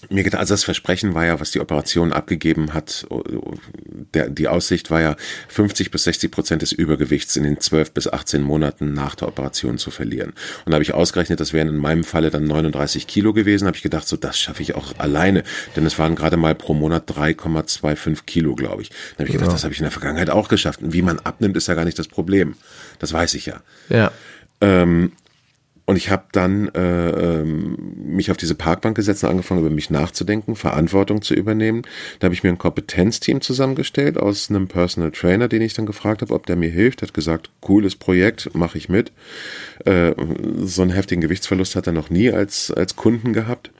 mir gedacht, also das Versprechen war ja, was die Operation abgegeben hat, der, die Aussicht war ja, 50 bis 60 Prozent des Übergewichts in den 12 bis 18 Monaten nach der Operation zu verlieren. Und da habe ich ausgerechnet, das wären in meinem Falle dann 39 Kilo gewesen, habe ich gedacht, so das schaffe ich auch alleine, denn es waren gerade mal pro Monat 3,25 Kilo, glaube ich. Da habe ich gedacht, ja. das habe ich in der Vergangenheit auch geschafft. Und wie man abnimmt, ist ja gar nicht das Problem. Das weiß ich ja. Ja. Ähm, und ich habe dann äh, ähm, mich auf diese Parkbank gesetzt und angefangen, über mich nachzudenken, Verantwortung zu übernehmen. Da habe ich mir ein Kompetenzteam zusammengestellt aus einem Personal Trainer, den ich dann gefragt habe, ob der mir hilft. Hat gesagt, cooles Projekt, mache ich mit. Äh, so einen heftigen Gewichtsverlust hat er noch nie als, als Kunden gehabt.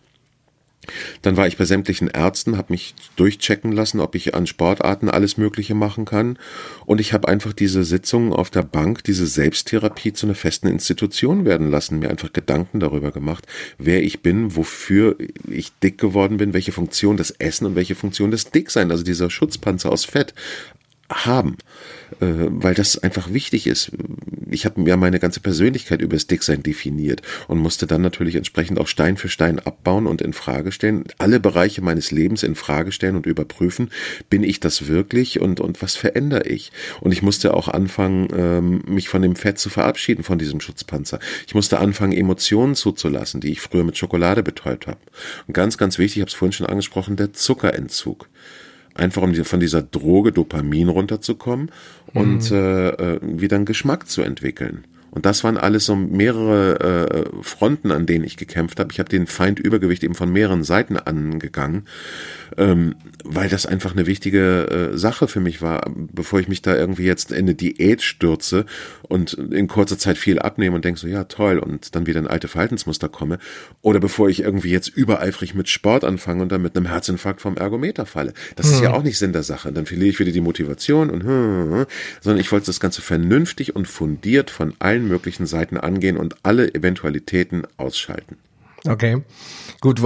Dann war ich bei sämtlichen Ärzten, habe mich durchchecken lassen, ob ich an Sportarten alles Mögliche machen kann. Und ich habe einfach diese Sitzungen auf der Bank, diese Selbsttherapie zu einer festen Institution werden lassen, mir einfach Gedanken darüber gemacht, wer ich bin, wofür ich dick geworden bin, welche Funktion das Essen und welche Funktion das Dicksein, also dieser Schutzpanzer aus Fett, haben, äh, weil das einfach wichtig ist. Ich habe mir meine ganze Persönlichkeit über das Dicksein definiert und musste dann natürlich entsprechend auch Stein für Stein abbauen und in Frage stellen, alle Bereiche meines Lebens in Frage stellen und überprüfen, bin ich das wirklich und und was verändere ich? Und ich musste auch anfangen, ähm, mich von dem Fett zu verabschieden, von diesem Schutzpanzer. Ich musste anfangen, Emotionen zuzulassen, die ich früher mit Schokolade betäubt habe. Und ganz, ganz wichtig, ich habe es vorhin schon angesprochen, der Zuckerentzug einfach um von dieser Droge Dopamin runterzukommen und mhm. äh, äh, wieder einen Geschmack zu entwickeln. Und das waren alles so mehrere äh, Fronten, an denen ich gekämpft habe. Ich habe den Feind Übergewicht eben von mehreren Seiten angegangen, ähm, weil das einfach eine wichtige äh, Sache für mich war, bevor ich mich da irgendwie jetzt in eine Diät stürze und in kurzer Zeit viel abnehme und denke so, ja toll, und dann wieder in alte Verhaltensmuster komme. Oder bevor ich irgendwie jetzt übereifrig mit Sport anfange und dann mit einem Herzinfarkt vom Ergometer falle. Das hm. ist ja auch nicht Sinn der Sache. Dann verliere ich wieder die Motivation und hm, hm, hm, sondern ich wollte das Ganze vernünftig und fundiert von allen möglichen Seiten angehen und alle Eventualitäten ausschalten. Okay. Gut,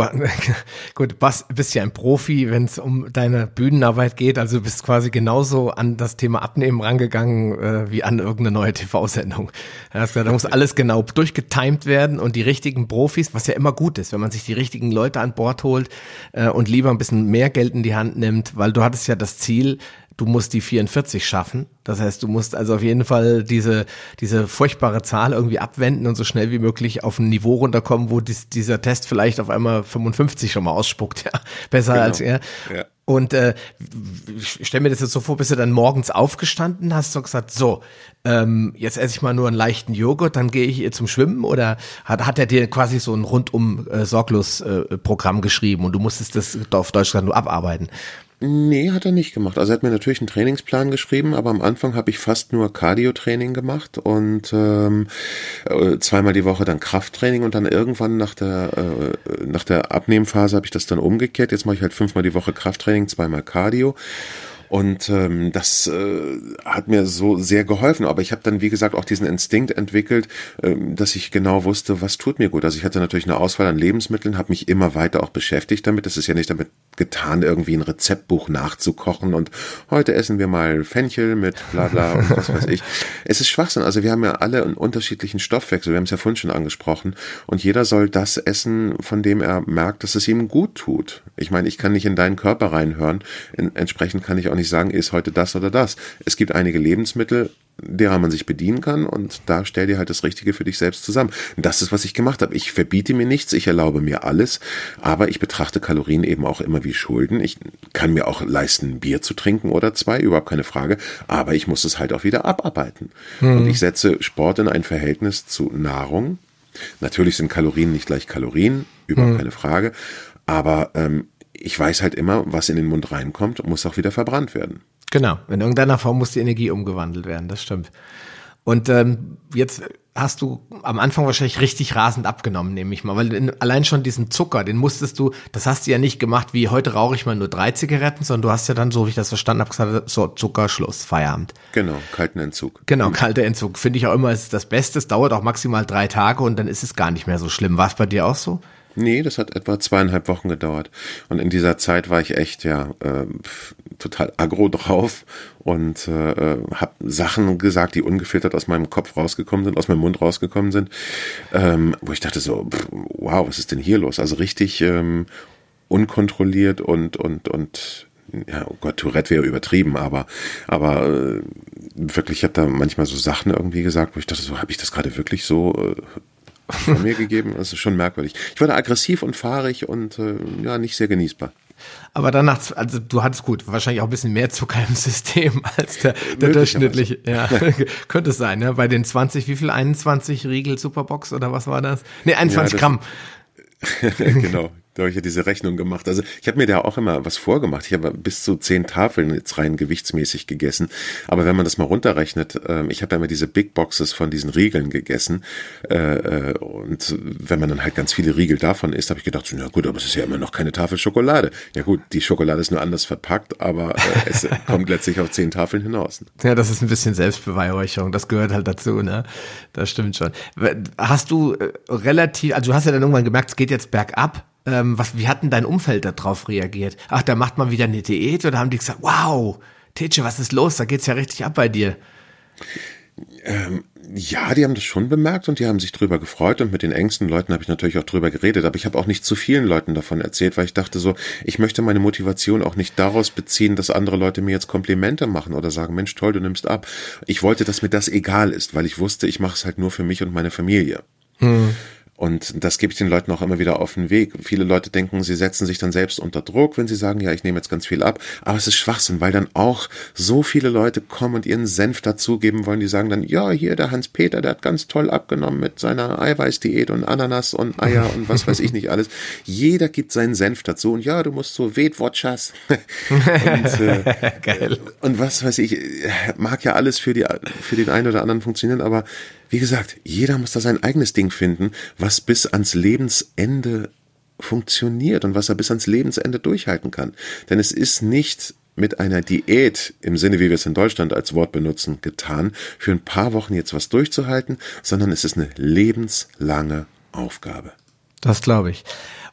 <laughs> gut, was, bist ja ein Profi, wenn es um deine Bühnenarbeit geht. Also du bist quasi genauso an das Thema Abnehmen rangegangen äh, wie an irgendeine neue TV-Sendung. da muss alles genau durchgetimed werden und die richtigen Profis, was ja immer gut ist, wenn man sich die richtigen Leute an Bord holt äh, und lieber ein bisschen mehr Geld in die Hand nimmt, weil du hattest ja das Ziel, du musst die 44 schaffen. Das heißt, du musst also auf jeden Fall diese, diese furchtbare Zahl irgendwie abwenden und so schnell wie möglich auf ein Niveau runterkommen, wo dies, dieser Test vielleicht auf einmal 55 schon mal ausspuckt, ja. <laughs> Besser genau. als er. Ja. Und äh, ich stell mir das jetzt so vor, bist du dann morgens aufgestanden, hast du gesagt, so, ähm, jetzt esse ich mal nur einen leichten Joghurt, dann gehe ich zum Schwimmen oder hat, hat er dir quasi so ein rundum äh, sorglos äh, Programm geschrieben und du musstest das auf Deutsch gesagt nur abarbeiten? Nee, hat er nicht gemacht. Also er hat mir natürlich einen Trainingsplan geschrieben, aber am Anfang habe ich fast nur Cardio-Training gemacht und ähm, äh, zweimal die Woche dann Krafttraining und dann irgendwann nach der äh, nach der Abnehmphase habe ich das dann umgekehrt. Jetzt mache ich halt fünfmal die Woche Krafttraining, zweimal Cardio und ähm, das äh, hat mir so sehr geholfen. Aber ich habe dann, wie gesagt, auch diesen Instinkt entwickelt, ähm, dass ich genau wusste, was tut mir gut. Also ich hatte natürlich eine Auswahl an Lebensmitteln, habe mich immer weiter auch beschäftigt damit. Es ist ja nicht damit getan, irgendwie ein Rezeptbuch nachzukochen und heute essen wir mal Fenchel mit bla bla und was weiß ich. <laughs> Es ist Schwachsinn. Also wir haben ja alle einen unterschiedlichen Stoffwechsel. Wir haben es ja vorhin schon angesprochen. Und jeder soll das essen, von dem er merkt, dass es ihm gut tut. Ich meine, ich kann nicht in deinen Körper reinhören. entsprechend kann ich auch nicht nicht sagen, ist heute das oder das. Es gibt einige Lebensmittel, derer man sich bedienen kann und da stell dir halt das Richtige für dich selbst zusammen. das ist, was ich gemacht habe. Ich verbiete mir nichts, ich erlaube mir alles, aber ich betrachte Kalorien eben auch immer wie Schulden. Ich kann mir auch leisten, Bier zu trinken oder zwei, überhaupt keine Frage, aber ich muss es halt auch wieder abarbeiten. Mhm. Und ich setze Sport in ein Verhältnis zu Nahrung. Natürlich sind Kalorien nicht gleich Kalorien, überhaupt mhm. keine Frage, aber ähm, ich weiß halt immer, was in den Mund reinkommt, muss auch wieder verbrannt werden. Genau, in irgendeiner Form muss die Energie umgewandelt werden, das stimmt. Und ähm, jetzt hast du am Anfang wahrscheinlich richtig rasend abgenommen, nehme ich mal, weil in, allein schon diesen Zucker, den musstest du, das hast du ja nicht gemacht, wie heute rauche ich mal nur drei Zigaretten, sondern du hast ja dann, so wie ich das verstanden habe, gesagt, so Zuckerschluss, Feierabend. Genau, kalten Entzug. Genau, kalter Entzug. Finde ich auch immer ist das Beste. Es dauert auch maximal drei Tage und dann ist es gar nicht mehr so schlimm. War es bei dir auch so? Nee, das hat etwa zweieinhalb Wochen gedauert. Und in dieser Zeit war ich echt ja äh, total aggro drauf und äh, habe Sachen gesagt, die ungefiltert aus meinem Kopf rausgekommen sind, aus meinem Mund rausgekommen sind, ähm, wo ich dachte so, pff, wow, was ist denn hier los? Also richtig ähm, unkontrolliert und und und ja, oh Gott, Tourette wäre übertrieben, aber aber äh, wirklich, ich habe da manchmal so Sachen irgendwie gesagt, wo ich dachte, so habe ich das gerade wirklich so äh, von mir gegeben. Das ist schon merkwürdig. Ich war da aggressiv und fahrig und äh, ja, nicht sehr genießbar. Aber danach, also du hattest gut, wahrscheinlich auch ein bisschen mehr Zucker im System <laughs> als der, der durchschnittliche. Ja, <laughs> könnte es sein, ne? Bei den 20, wie viel? 21 Riegel Superbox oder was war das? Nee, 21 ja, Gramm. <laughs> genau, da habe ich ja diese Rechnung gemacht. Also ich habe mir da auch immer was vorgemacht. Ich habe bis zu zehn Tafeln jetzt rein gewichtsmäßig gegessen. Aber wenn man das mal runterrechnet, äh, ich habe ja immer diese Big Boxes von diesen Riegeln gegessen. Äh, äh, und wenn man dann halt ganz viele Riegel davon isst, habe ich gedacht, so, na gut, aber es ist ja immer noch keine Tafel Schokolade. Ja gut, die Schokolade ist nur anders verpackt, aber äh, es <laughs> kommt letztlich auf zehn Tafeln hinaus. Ja, das ist ein bisschen Selbstbeweihräucherung. Das gehört halt dazu, ne? Das stimmt schon. Hast du äh, relativ, also du hast ja dann irgendwann gemerkt, es geht jetzt bergab ähm, was, wie hat denn dein Umfeld darauf reagiert? Ach, da macht man wieder eine Diät oder haben die gesagt, wow, Titsche, was ist los? Da geht's ja richtig ab bei dir. Ähm, ja, die haben das schon bemerkt und die haben sich drüber gefreut und mit den engsten Leuten habe ich natürlich auch drüber geredet, aber ich habe auch nicht zu vielen Leuten davon erzählt, weil ich dachte so, ich möchte meine Motivation auch nicht daraus beziehen, dass andere Leute mir jetzt Komplimente machen oder sagen, Mensch, toll, du nimmst ab. Ich wollte, dass mir das egal ist, weil ich wusste, ich mache es halt nur für mich und meine Familie. Hm. Und das gebe ich den Leuten auch immer wieder auf den Weg. Viele Leute denken, sie setzen sich dann selbst unter Druck, wenn sie sagen, ja, ich nehme jetzt ganz viel ab. Aber es ist Schwachsinn, weil dann auch so viele Leute kommen und ihren Senf dazugeben wollen, die sagen dann, ja, hier der Hans-Peter, der hat ganz toll abgenommen mit seiner Eiweißdiät und Ananas und Eier und was weiß ich nicht alles. <laughs> Jeder gibt seinen Senf dazu und ja, du musst so Weight Watchers. <laughs> und, äh, <laughs> Geil. und was weiß ich, mag ja alles für, die, für den einen oder anderen funktionieren, aber wie gesagt, jeder muss da sein eigenes Ding finden, was bis ans Lebensende funktioniert und was er bis ans Lebensende durchhalten kann. Denn es ist nicht mit einer Diät im Sinne, wie wir es in Deutschland als Wort benutzen, getan, für ein paar Wochen jetzt was durchzuhalten, sondern es ist eine lebenslange Aufgabe. Das glaube ich.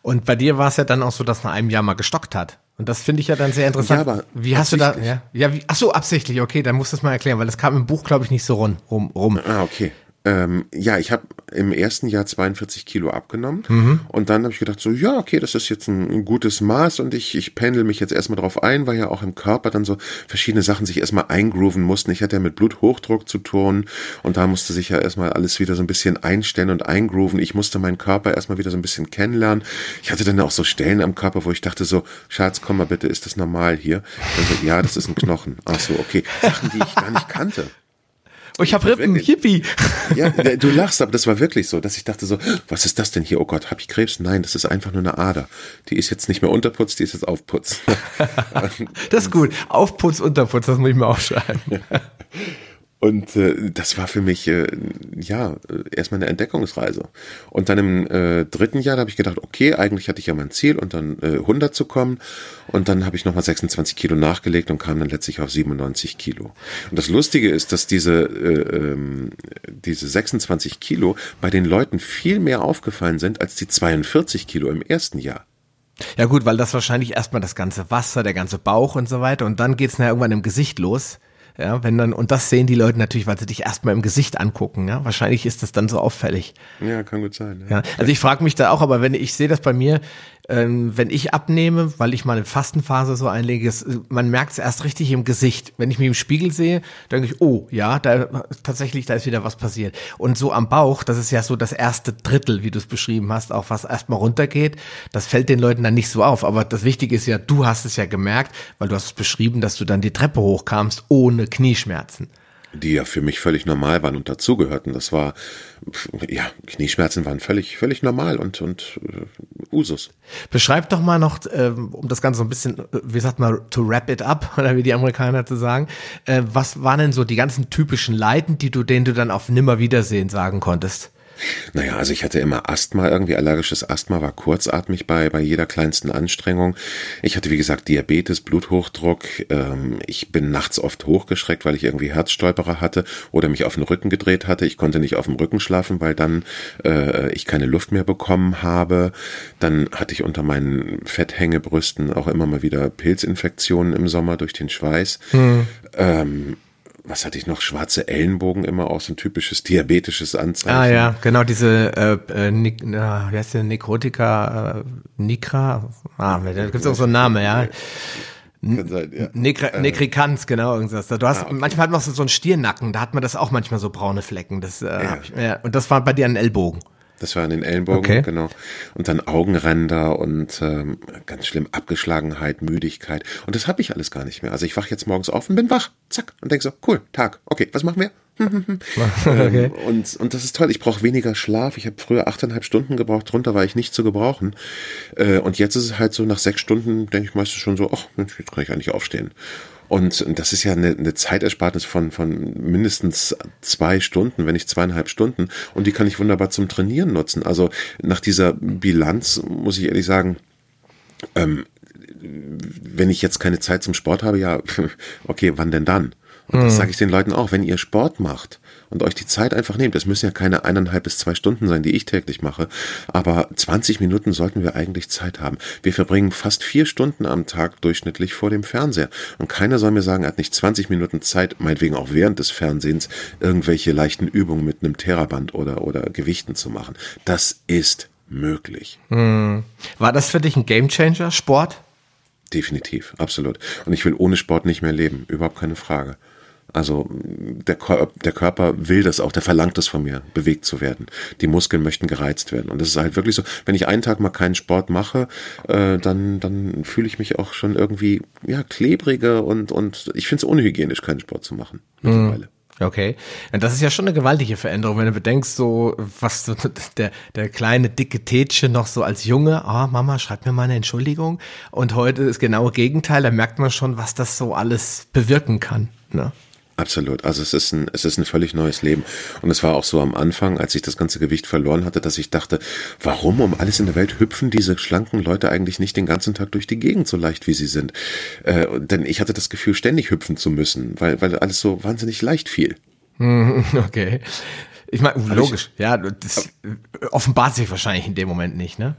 Und bei dir war es ja dann auch so, dass nach einem Jahr mal gestockt hat. Und das finde ich ja dann sehr interessant. Ja, aber wie hast du da, ja, ja, wie, ach so, absichtlich, okay, dann musst du es mal erklären, weil das kam im Buch, glaube ich, nicht so rum, rum. Ah, okay. Ähm, ja, ich habe im ersten Jahr 42 Kilo abgenommen mhm. und dann habe ich gedacht, so ja, okay, das ist jetzt ein, gutes Maß und ich, ich pendel mich jetzt erstmal drauf ein, weil ja auch im Körper dann so verschiedene Sachen sich erstmal eingrooven mussten. Ich hatte ja mit Bluthochdruck zu tun und da musste sich ja erstmal alles wieder so ein bisschen einstellen und eingrooven. Ich musste meinen Körper erstmal wieder so ein bisschen kennenlernen. Ich hatte dann auch so Stellen am Körper, wo ich dachte so, Schatz, komm mal bitte, ist das normal hier? So, ja, das ist ein Knochen. Ach so, okay. Sachen, die ich gar nicht kannte. Oh, ich habe Rippen, Hippie. Ja, <laughs> du lachst, aber das war wirklich so, dass ich dachte so, was ist das denn hier? Oh Gott, habe ich Krebs? Nein, das ist einfach nur eine Ader. Die ist jetzt nicht mehr Unterputz, die ist jetzt Aufputz. <laughs> das ist gut. Aufputz, Unterputz, das muss ich mir aufschreiben. <laughs> Und äh, das war für mich äh, ja erstmal eine Entdeckungsreise. Und dann im äh, dritten Jahr habe ich gedacht, okay, eigentlich hatte ich ja mein Ziel, und dann äh, 100 zu kommen. Und dann habe ich nochmal 26 Kilo nachgelegt und kam dann letztlich auf 97 Kilo. Und das Lustige ist, dass diese äh, ähm, diese 26 Kilo bei den Leuten viel mehr aufgefallen sind als die 42 Kilo im ersten Jahr. Ja gut, weil das wahrscheinlich erstmal das ganze Wasser, der ganze Bauch und so weiter und dann geht's nachher irgendwann im Gesicht los. Ja, wenn dann, und das sehen die Leute natürlich, weil sie dich erstmal im Gesicht angucken. Ja, wahrscheinlich ist das dann so auffällig. Ja, kann gut sein. Ja, ja also ich frage mich da auch, aber wenn ich sehe das bei mir, ähm, wenn ich abnehme, weil ich mal eine Fastenphase so einlege, ist, man merkt es erst richtig im Gesicht. Wenn ich mich im Spiegel sehe, denke ich, oh, ja, da tatsächlich, da ist wieder was passiert. Und so am Bauch, das ist ja so das erste Drittel, wie du es beschrieben hast, auch was erstmal runtergeht, das fällt den Leuten dann nicht so auf. Aber das Wichtige ist ja, du hast es ja gemerkt, weil du hast es beschrieben, dass du dann die Treppe hochkamst ohne Knieschmerzen die ja für mich völlig normal waren und dazugehörten. Das war, ja, Knieschmerzen waren völlig, völlig normal und, und uh, Usus. Beschreib doch mal noch, äh, um das Ganze so ein bisschen, wie sagt man, to wrap it up, <laughs> oder wie die Amerikaner zu sagen, äh, was waren denn so die ganzen typischen Leiden, die du, denen du dann auf Nimmerwiedersehen sagen konntest? Naja, also ich hatte immer Asthma, irgendwie allergisches Asthma, war kurzatmig bei, bei jeder kleinsten Anstrengung. Ich hatte, wie gesagt, Diabetes, Bluthochdruck. Ähm, ich bin nachts oft hochgeschreckt, weil ich irgendwie Herzstolperer hatte oder mich auf den Rücken gedreht hatte. Ich konnte nicht auf dem Rücken schlafen, weil dann äh, ich keine Luft mehr bekommen habe. Dann hatte ich unter meinen Fetthängebrüsten auch immer mal wieder Pilzinfektionen im Sommer durch den Schweiß. Hm. Ähm, was hatte ich noch? Schwarze Ellenbogen immer auch so ein typisches diabetisches Anzeichen. Ah ja, genau, diese äh, äh, Nik, äh, wie heißt der, Nekrotika, äh, Nikra? Ah, da gibt's auch so einen Namen, ja. Sein, ja. Nekri äh. Nekrikanz, genau, irgendwas. Du hast, ah, okay. manchmal hat man so, so einen Stirnacken, da hat man das auch manchmal so braune Flecken. Das, äh, ja. Ich, ja. Und das war bei dir ein Ellbogen. Das war an den Ellenbogen, okay. genau. Und dann Augenränder und ähm, ganz schlimm Abgeschlagenheit, Müdigkeit. Und das habe ich alles gar nicht mehr. Also ich wach jetzt morgens auf und bin wach, zack, und denk so, cool, Tag, okay, was machen wir? <laughs> okay. ähm, und, und das ist toll. Ich brauche weniger Schlaf. Ich habe früher achteinhalb Stunden gebraucht, drunter war ich nicht zu gebrauchen. Äh, und jetzt ist es halt so, nach sechs Stunden denke ich meistens schon so, ach, jetzt kann ich eigentlich aufstehen. Und das ist ja eine, eine Zeitersparnis von, von mindestens zwei Stunden, wenn nicht zweieinhalb Stunden. Und die kann ich wunderbar zum Trainieren nutzen. Also nach dieser Bilanz muss ich ehrlich sagen, ähm, wenn ich jetzt keine Zeit zum Sport habe, ja, <laughs> okay, wann denn dann? Und das mhm. sage ich den Leuten auch, wenn ihr Sport macht und euch die Zeit einfach nehmt, das müssen ja keine eineinhalb bis zwei Stunden sein, die ich täglich mache, aber 20 Minuten sollten wir eigentlich Zeit haben. Wir verbringen fast vier Stunden am Tag durchschnittlich vor dem Fernseher. Und keiner soll mir sagen, er hat nicht 20 Minuten Zeit, meinetwegen auch während des Fernsehens, irgendwelche leichten Übungen mit einem Theraband oder, oder Gewichten zu machen. Das ist möglich. Mhm. War das für dich ein Gamechanger, Sport? Definitiv, absolut. Und ich will ohne Sport nicht mehr leben, überhaupt keine Frage. Also der, der Körper will das auch, der verlangt es von mir, bewegt zu werden. Die Muskeln möchten gereizt werden. Und das ist halt wirklich so, wenn ich einen Tag mal keinen Sport mache, äh, dann, dann fühle ich mich auch schon irgendwie ja, klebriger und, und ich finde es unhygienisch, keinen Sport zu machen mittlerweile. Okay. Und das ist ja schon eine gewaltige Veränderung, wenn du bedenkst, so, was so <laughs> der, der kleine dicke Tätchen noch so als Junge, ah, oh, Mama, schreib mir mal eine Entschuldigung. Und heute ist genau Gegenteil, da merkt man schon, was das so alles bewirken kann. Ne? Absolut. Also es ist ein, es ist ein völlig neues Leben. Und es war auch so am Anfang, als ich das ganze Gewicht verloren hatte, dass ich dachte, warum um alles in der Welt hüpfen diese schlanken Leute eigentlich nicht den ganzen Tag durch die Gegend so leicht, wie sie sind? Äh, denn ich hatte das Gefühl, ständig hüpfen zu müssen, weil, weil alles so wahnsinnig leicht fiel. <laughs> Okay. Ich meine, logisch, ich, ja, das offenbart sich wahrscheinlich in dem Moment nicht, ne?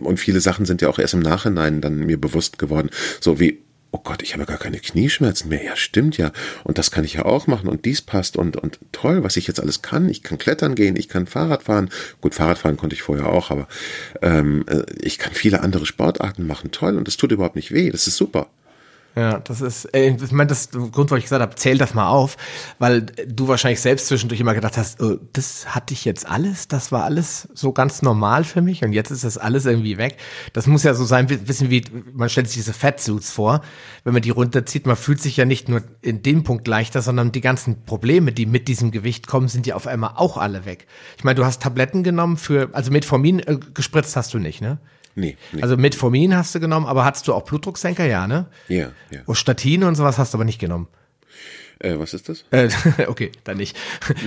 Und viele Sachen sind ja auch erst im Nachhinein dann mir bewusst geworden. So wie oh Gott, ich habe gar keine Knieschmerzen mehr. Ja, stimmt ja. Und das kann ich ja auch machen und dies passt und, und toll, was ich jetzt alles kann. Ich kann klettern gehen, ich kann Fahrrad fahren. Gut, Fahrrad fahren konnte ich vorher auch, aber ähm, äh, ich kann viele andere Sportarten machen. Toll und das tut überhaupt nicht weh. Das ist super. Ja, das ist, äh, ich meine, das Grund, warum ich gesagt habe, zähl das mal auf, weil du wahrscheinlich selbst zwischendurch immer gedacht hast, oh, das hatte ich jetzt alles, das war alles so ganz normal für mich und jetzt ist das alles irgendwie weg. Das muss ja so sein, wissen wie, man stellt sich diese Fatsuits vor, wenn man die runterzieht, man fühlt sich ja nicht nur in dem Punkt leichter, sondern die ganzen Probleme, die mit diesem Gewicht kommen, sind ja auf einmal auch alle weg. Ich meine, du hast Tabletten genommen für, also Metformin äh, gespritzt hast du nicht, ne? Nee, nee. Also Metformin hast du genommen, aber hattest du auch Blutdrucksenker? Ja, ne? Ja, ja. Und Statine und sowas hast du aber nicht genommen. Äh, was ist das? <laughs> Äh, okay, dann nicht.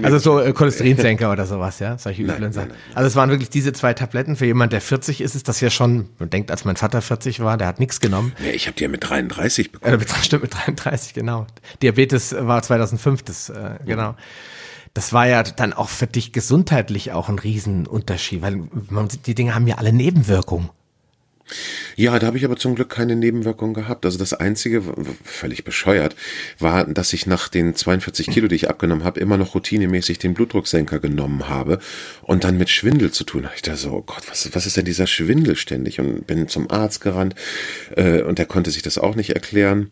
Also so äh, Cholesterinsenker oder sowas, ja, solche üblen Sachen. Also es waren wirklich diese zwei Tabletten. Für jemand, der 40 ist, ist das ja schon, man denkt, als mein Vater 40 war, der hat nichts genommen. Nee, ich habe die ja mit 33 bekommen. Äh, stimmt, mit 33, genau. Diabetes war 2005, das, äh, genau. Ja das war ja dann auch für dich gesundheitlich auch ein Riesenunterschied, weil man, die Dinge haben ja alle Nebenwirkungen. Ja, da habe ich aber zum Glück keine Nebenwirkungen gehabt. Also das Einzige, völlig bescheuert, war, dass ich nach den 42 Kilo, die ich abgenommen habe, immer noch routinemäßig den Blutdrucksenker genommen habe und dann mit Schwindel zu tun. Ich dachte so, oh Gott, was, was ist denn dieser Schwindel ständig? Und bin zum Arzt gerannt äh, und der konnte sich das auch nicht erklären.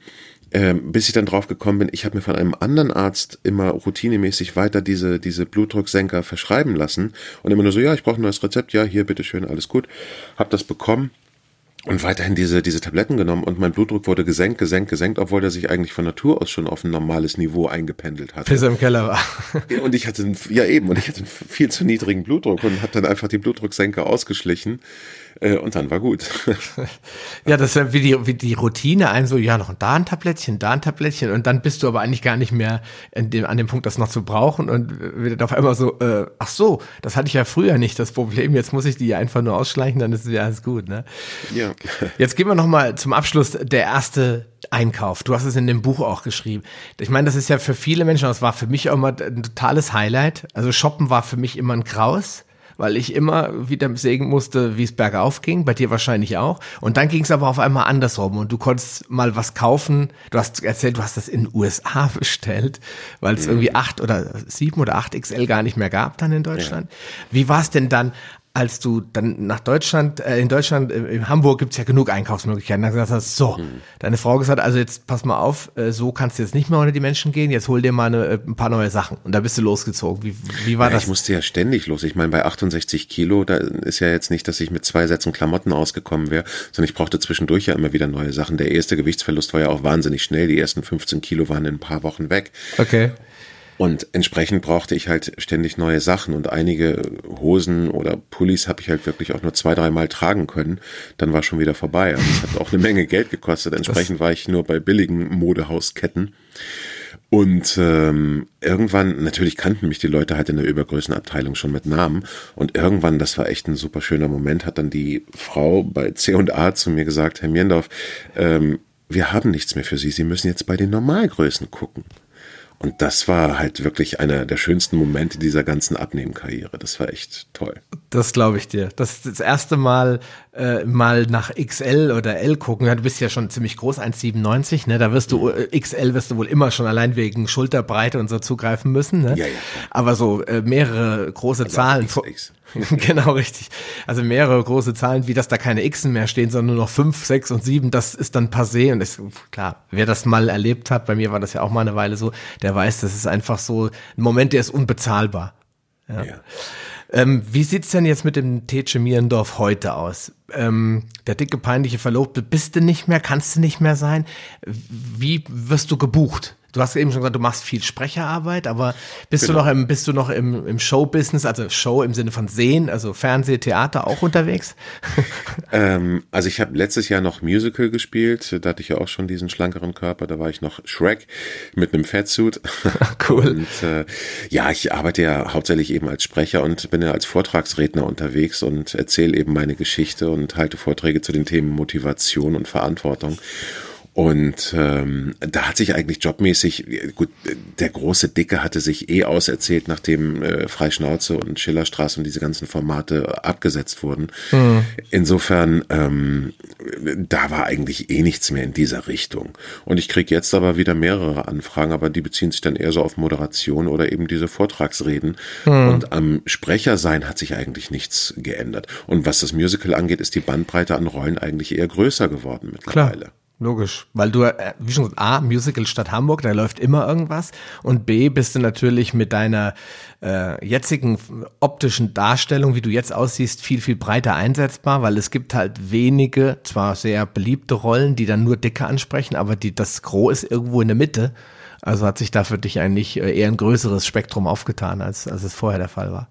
Ähm, bis ich dann drauf gekommen bin, ich habe mir von einem anderen Arzt immer routinemäßig weiter diese, diese Blutdrucksenker verschreiben lassen und immer nur so, ja, ich brauche ein neues Rezept, ja, hier, bitteschön, alles gut. Hab das bekommen und weiterhin diese, diese Tabletten genommen und mein Blutdruck wurde gesenkt, gesenkt, gesenkt, obwohl er sich eigentlich von Natur aus schon auf ein normales Niveau eingependelt hatte. Bis er im Keller war. Und ich hatte, einen, ja eben, und ich hatte einen viel zu niedrigen Blutdruck und habe dann einfach die Blutdrucksenker ausgeschlichen äh, und dann war gut. <laughs> ja, das ist ja wie die, wie die Routine, ein so, ja, noch da ein Tablettchen, da ein Tablettchen und dann bist du aber eigentlich gar nicht mehr dem, an dem Punkt, das noch zu brauchen und wird auf einmal so, äh, ach so, das hatte ich ja früher nicht, das Problem, jetzt muss ich die einfach nur ausschleichen, dann ist ja alles gut, ne? Ja. Jetzt gehen wir nochmal zum Abschluss, der erste Einkauf. Du hast es in dem Buch auch geschrieben. Ich meine, das ist ja für viele Menschen, das war für mich auch immer ein totales Highlight. Also Shoppen war für mich immer ein Graus weil ich immer wieder sägen musste, wie es bergauf ging, bei dir wahrscheinlich auch. Und dann ging es aber auf einmal andersrum und du konntest mal was kaufen. Du hast erzählt, du hast das in den USA <laughs> bestellt, weil es mhm. irgendwie acht oder sieben oder acht XL gar nicht mehr gab dann in Deutschland. Ja. Wie war es denn dann? Als du dann nach Deutschland, äh, in Deutschland, äh, in Hamburg gibt's ja genug Einkaufsmöglichkeiten, dann gesagt hast, so, mhm. deine Frau gesagt, also jetzt pass mal auf, äh, so kannst du jetzt nicht mehr unter die Menschen gehen, jetzt hol dir mal eine, äh, ein paar neue Sachen. Und da bist du losgezogen. Wie, wie war ja, das? Ich musste ja ständig los. Ich meine, bei 68 Kilo, da ist ja jetzt nicht, dass ich mit zwei Sätzen Klamotten ausgekommen wäre, sondern ich brauchte zwischendurch ja immer wieder neue Sachen. Der erste Gewichtsverlust war ja auch wahnsinnig schnell. Die ersten 15 Kilo waren in ein paar Wochen weg. Okay. Und entsprechend brauchte ich halt ständig neue Sachen und einige Hosen oder Pullis habe ich halt wirklich auch nur zwei, dreimal tragen können. Dann war schon wieder vorbei. Also es hat auch eine Menge Geld gekostet. Entsprechend war ich nur bei billigen Modehausketten. Und ähm, irgendwann, natürlich kannten mich die Leute halt in der Übergrößenabteilung schon mit Namen. Und irgendwann, das war echt ein super schöner Moment, hat dann die Frau bei C&A zu mir gesagt, Herr Mierendorf, ähm, wir haben nichts mehr für Sie. Sie müssen jetzt bei den Normalgrößen gucken. Und das war halt wirklich einer der schönsten Momente dieser ganzen Abnehmkarriere. Das war echt toll. Das glaube ich dir. Das ist das erste Mal äh, mal nach XL oder L gucken. Ja, du bist ja schon ziemlich groß, 1,97. Ne? Da wirst du äh, XL wirst du wohl immer schon allein wegen Schulterbreite und so zugreifen müssen. Ne? Ja, ja. Aber so äh, mehrere große also Zahlen. XX. <laughs> genau, richtig. Also mehrere große Zahlen, wie dass da keine Xen mehr stehen, sondern nur noch fünf, sechs und sieben, das ist dann passé und ist klar, wer das mal erlebt hat, bei mir war das ja auch mal eine Weile so, der weiß, das ist einfach so ein Moment, der ist unbezahlbar. Ja. ja. Ähm, wie sieht's denn jetzt mit dem Tetsche Mierendorf heute aus? Ähm, der dicke, peinliche Verlobte, bist du nicht mehr, kannst du nicht mehr sein? Wie wirst du gebucht? Du hast eben schon gesagt, du machst viel Sprecherarbeit, aber bist genau. du noch im, bist du noch im, im Showbusiness, also Show im Sinne von Sehen, also Fernseh, Theater auch unterwegs? <laughs> ähm, also ich habe letztes Jahr noch Musical gespielt, da hatte ich ja auch schon diesen schlankeren Körper, da war ich noch Shrek mit einem Fatsuit. <laughs> cool. Und äh, ja, ich arbeite ja hauptsächlich eben als Sprecher und bin ja als Vortragsredner unterwegs und erzähle eben meine Geschichte und halte Vorträge zu den Themen Motivation und Verantwortung. Und ähm, da hat sich eigentlich jobmäßig, gut, der große Dicke hatte sich eh auserzählt, nachdem äh, Freischnauze und Schillerstraße und diese ganzen Formate abgesetzt wurden. Mhm. Insofern ähm, da war eigentlich eh nichts mehr in dieser Richtung. Und ich krieg jetzt aber wieder mehrere Anfragen, aber die beziehen sich dann eher so auf Moderation oder eben diese Vortragsreden. Hm. Und am Sprechersein hat sich eigentlich nichts geändert. Und was das Musical angeht, ist die Bandbreite an Rollen eigentlich eher größer geworden mittlerweile. Klar. Logisch, weil du, äh, wie schon gesagt, A, Musical Stadt Hamburg, da läuft immer irgendwas und B, bist du natürlich mit deiner äh, jetzigen optischen Darstellung, wie du jetzt aussiehst, viel, viel breiter einsetzbar, weil es gibt halt wenige, zwar sehr beliebte Rollen, die dann nur Dicke ansprechen, aber die, das Gros ist irgendwo in der Mitte. Also hat sich da für dich eigentlich äh, eher ein größeres Spektrum aufgetan, als, als es vorher der Fall war.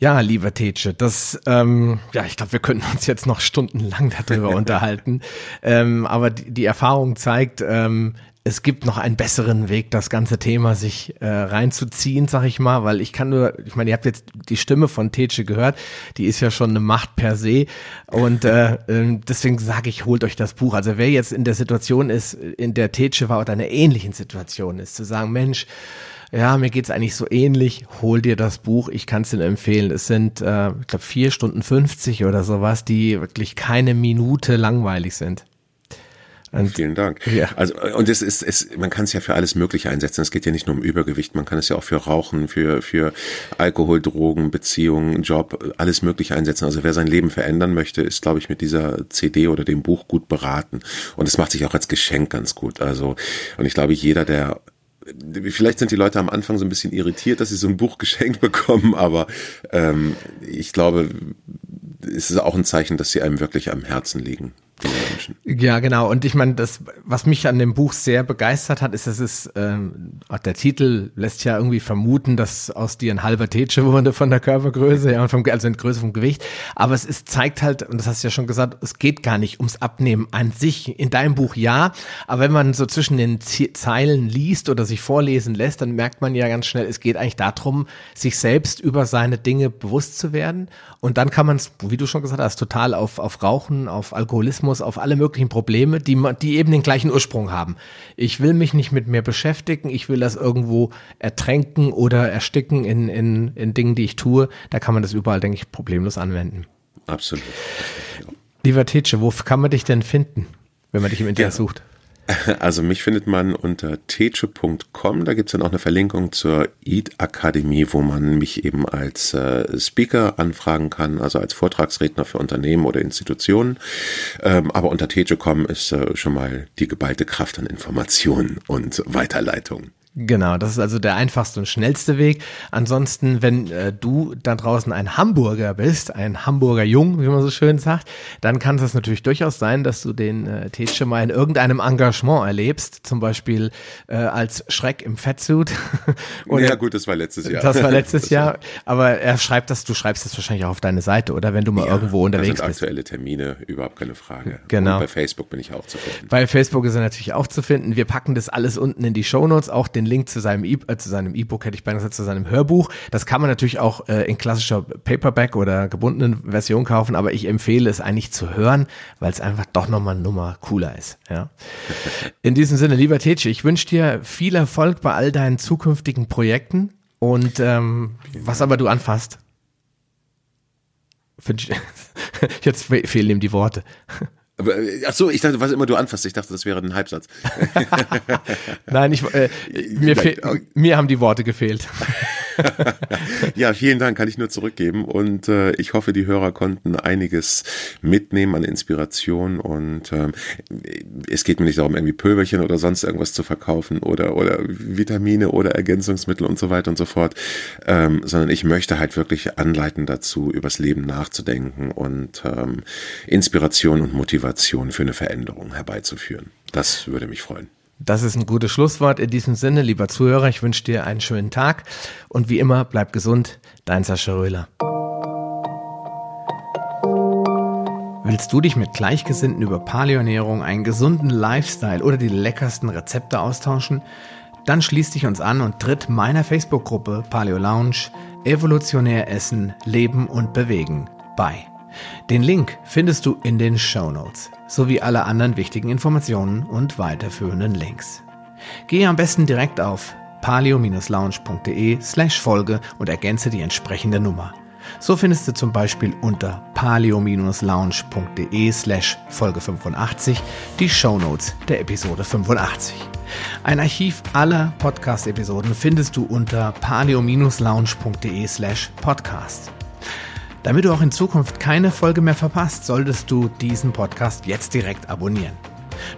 Ja, lieber Tetsche, das, ähm, ja, ich glaube, wir könnten uns jetzt noch stundenlang darüber <laughs> unterhalten. Ähm, aber die, die Erfahrung zeigt, ähm, es gibt noch einen besseren Weg, das ganze Thema sich äh, reinzuziehen, sag ich mal, weil ich kann nur, ich meine, ihr habt jetzt die Stimme von Tetsche gehört, die ist ja schon eine Macht per se und äh, ähm, deswegen sage ich, holt euch das Buch. Also wer jetzt in der Situation ist, in der Tetsche war oder einer ähnlichen Situation ist, zu sagen, Mensch, ja, mir geht's eigentlich so ähnlich, hol dir das Buch, ich kann es dir empfehlen. Es sind, äh, ich glaube, vier Stunden 50 oder sowas, die wirklich keine Minute langweilig sind. Und, Vielen Dank. Ja. Also und es ist, es, man kann es ja für alles Mögliche einsetzen. Es geht ja nicht nur um Übergewicht, man kann es ja auch für Rauchen, für für Alkohol, Drogen, Beziehungen, Job, alles Mögliche einsetzen. Also wer sein Leben verändern möchte, ist, glaube ich, mit dieser CD oder dem Buch gut beraten. Und es macht sich auch als Geschenk ganz gut. Also und ich glaube, jeder, der vielleicht sind die Leute am Anfang so ein bisschen irritiert, dass sie so ein Buch geschenkt bekommen, aber ähm, ich glaube, es ist auch ein Zeichen, dass sie einem wirklich am Herzen liegen. Ja, genau. Und ich meine, das, was mich an dem Buch sehr begeistert hat, ist, dass es, ähm, der Titel lässt ja irgendwie vermuten, dass aus dir ein halber Tätsche wurde von der Körpergröße, ja, und vom, also in Größe vom Gewicht. Aber es ist, zeigt halt, und das hast du ja schon gesagt, es geht gar nicht ums Abnehmen an sich. In deinem Buch ja, aber wenn man so zwischen den Zeilen liest oder sich vorlesen lässt, dann merkt man ja ganz schnell, es geht eigentlich darum, sich selbst über seine Dinge bewusst zu werden. Und dann kann man es, wie du schon gesagt hast, total auf, auf Rauchen, auf Alkoholismus Alkoholismus, auf alle möglichen Probleme, die, die eben den gleichen Ursprung haben. Ich will mich nicht mit mir beschäftigen, ich will das irgendwo ertränken oder ersticken in, in, in Dingen, die ich tue. Da kann man das überall, denke ich, problemlos anwenden. Absolut. Lieber Tetsche, wo kann man dich denn finden, wenn man dich im Internet ja. sucht? <laughs> Also mich findet man unter teche.com. Da gibt's dann auch eine Verlinkung zur EAT Akademie, wo man mich eben als äh, Speaker anfragen kann, also als Vortragsredner für Unternehmen oder Institutionen. Ähm, aber unter teche.com ist äh, schon mal die geballte Kraft an Informationen und Weiterleitung. Genau, das ist also der einfachste und schnellste Weg. Ansonsten, wenn äh, du da draußen ein Hamburger bist, ein Hamburger Jung, wie man so schön sagt, dann kann es natürlich durchaus sein, dass du den äh, Tetsche mal in irgendeinem Engagement erlebst, zum Beispiel äh, als Schreck im Fettsuit. <laughs> ja gut, das war letztes Jahr. Das war letztes <laughs> das Jahr, aber er schreibt das, du schreibst das wahrscheinlich auch auf deine Seite, oder wenn du mal ja, irgendwo unterwegs das sind bist. aktuelle Termine, überhaupt keine Frage. Genau. Und bei Facebook bin ich auch zu finden. Bei Facebook ist er natürlich auch zu finden. Wir packen das alles unten in die Shownotes, auch den Link zu seinem E- äh, zu seinem E-Book, hätte ich beinahe gesagt, zu seinem Hörbuch. Das kann man natürlich auch äh, in klassischer Paperback oder gebundenen Version kaufen, aber ich empfehle es eigentlich zu hören, weil es einfach doch nochmal eine Nummer cooler ist. Ja. <laughs> In diesem Sinne, lieber Tetsche, ich wünsche dir viel Erfolg bei all deinen zukünftigen Projekten und ähm, was aber du anfasst. <laughs> Jetzt fehlen ihm die Worte. Äh, ach so, ich dachte, was immer du anfasst, ich dachte, das wäre ein Halbsatz. <laughs> Nein, ich, äh, <laughs> mir, mir haben die Worte gefehlt. Ja, vielen Dank, kann ich nur zurückgeben und äh, ich hoffe, die Hörer konnten einiges mitnehmen an Inspiration und äh, es geht mir nicht darum, irgendwie Pülverchen oder sonst irgendwas zu verkaufen oder oder Vitamine oder Ergänzungsmittel und so weiter und so fort, ähm, sondern ich möchte halt wirklich anleiten dazu, übers Leben nachzudenken und ähm, Inspiration und Motivation für eine Veränderung herbeizuführen. Das würde mich freuen. Das ist ein gutes Schlusswort. In diesem Sinne, lieber Zuhörer, ich wünsche dir einen schönen Tag und wie immer, bleib gesund. Dein Sascha Röhler. Willst du dich mit Gleichgesinnten über Paleoernährung, einen gesunden Lifestyle oder die leckersten Rezepte austauschen? Dann schließ dich uns an und tritt meiner Facebook-Gruppe Paleo Lounge Evolutionär Essen, Leben und Bewegen bei. Den Link findest du in den Show Notes sowie alle anderen wichtigen Informationen und weiterführenden Links. Gehe am besten direkt auf palio-lounge.de slash Folge und ergänze die entsprechende Nummer. So findest du zum Beispiel unter paleo-lounge.de slash Folge 85 die Shownotes der Episode 85. Ein Archiv aller Podcast-Episoden findest du unter paleo-lounge.de slash podcast. Damit du auch in Zukunft keine Folge mehr verpasst, solltest du diesen Podcast jetzt direkt abonnieren.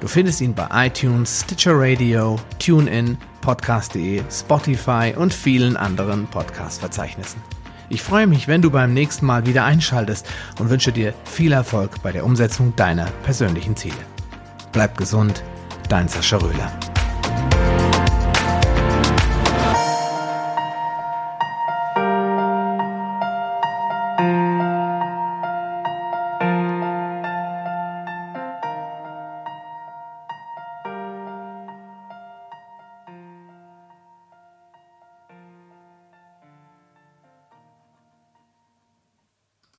Du findest ihn bei iTunes, Stitcher Radio, TuneIn, Podcast.de, Spotify und vielen anderen Podcast-Verzeichnissen. Ich freue mich, wenn du beim nächsten Mal wieder einschaltest und wünsche dir viel Erfolg bei der Umsetzung deiner persönlichen Ziele. Bleib gesund, dein Sascha Röhler.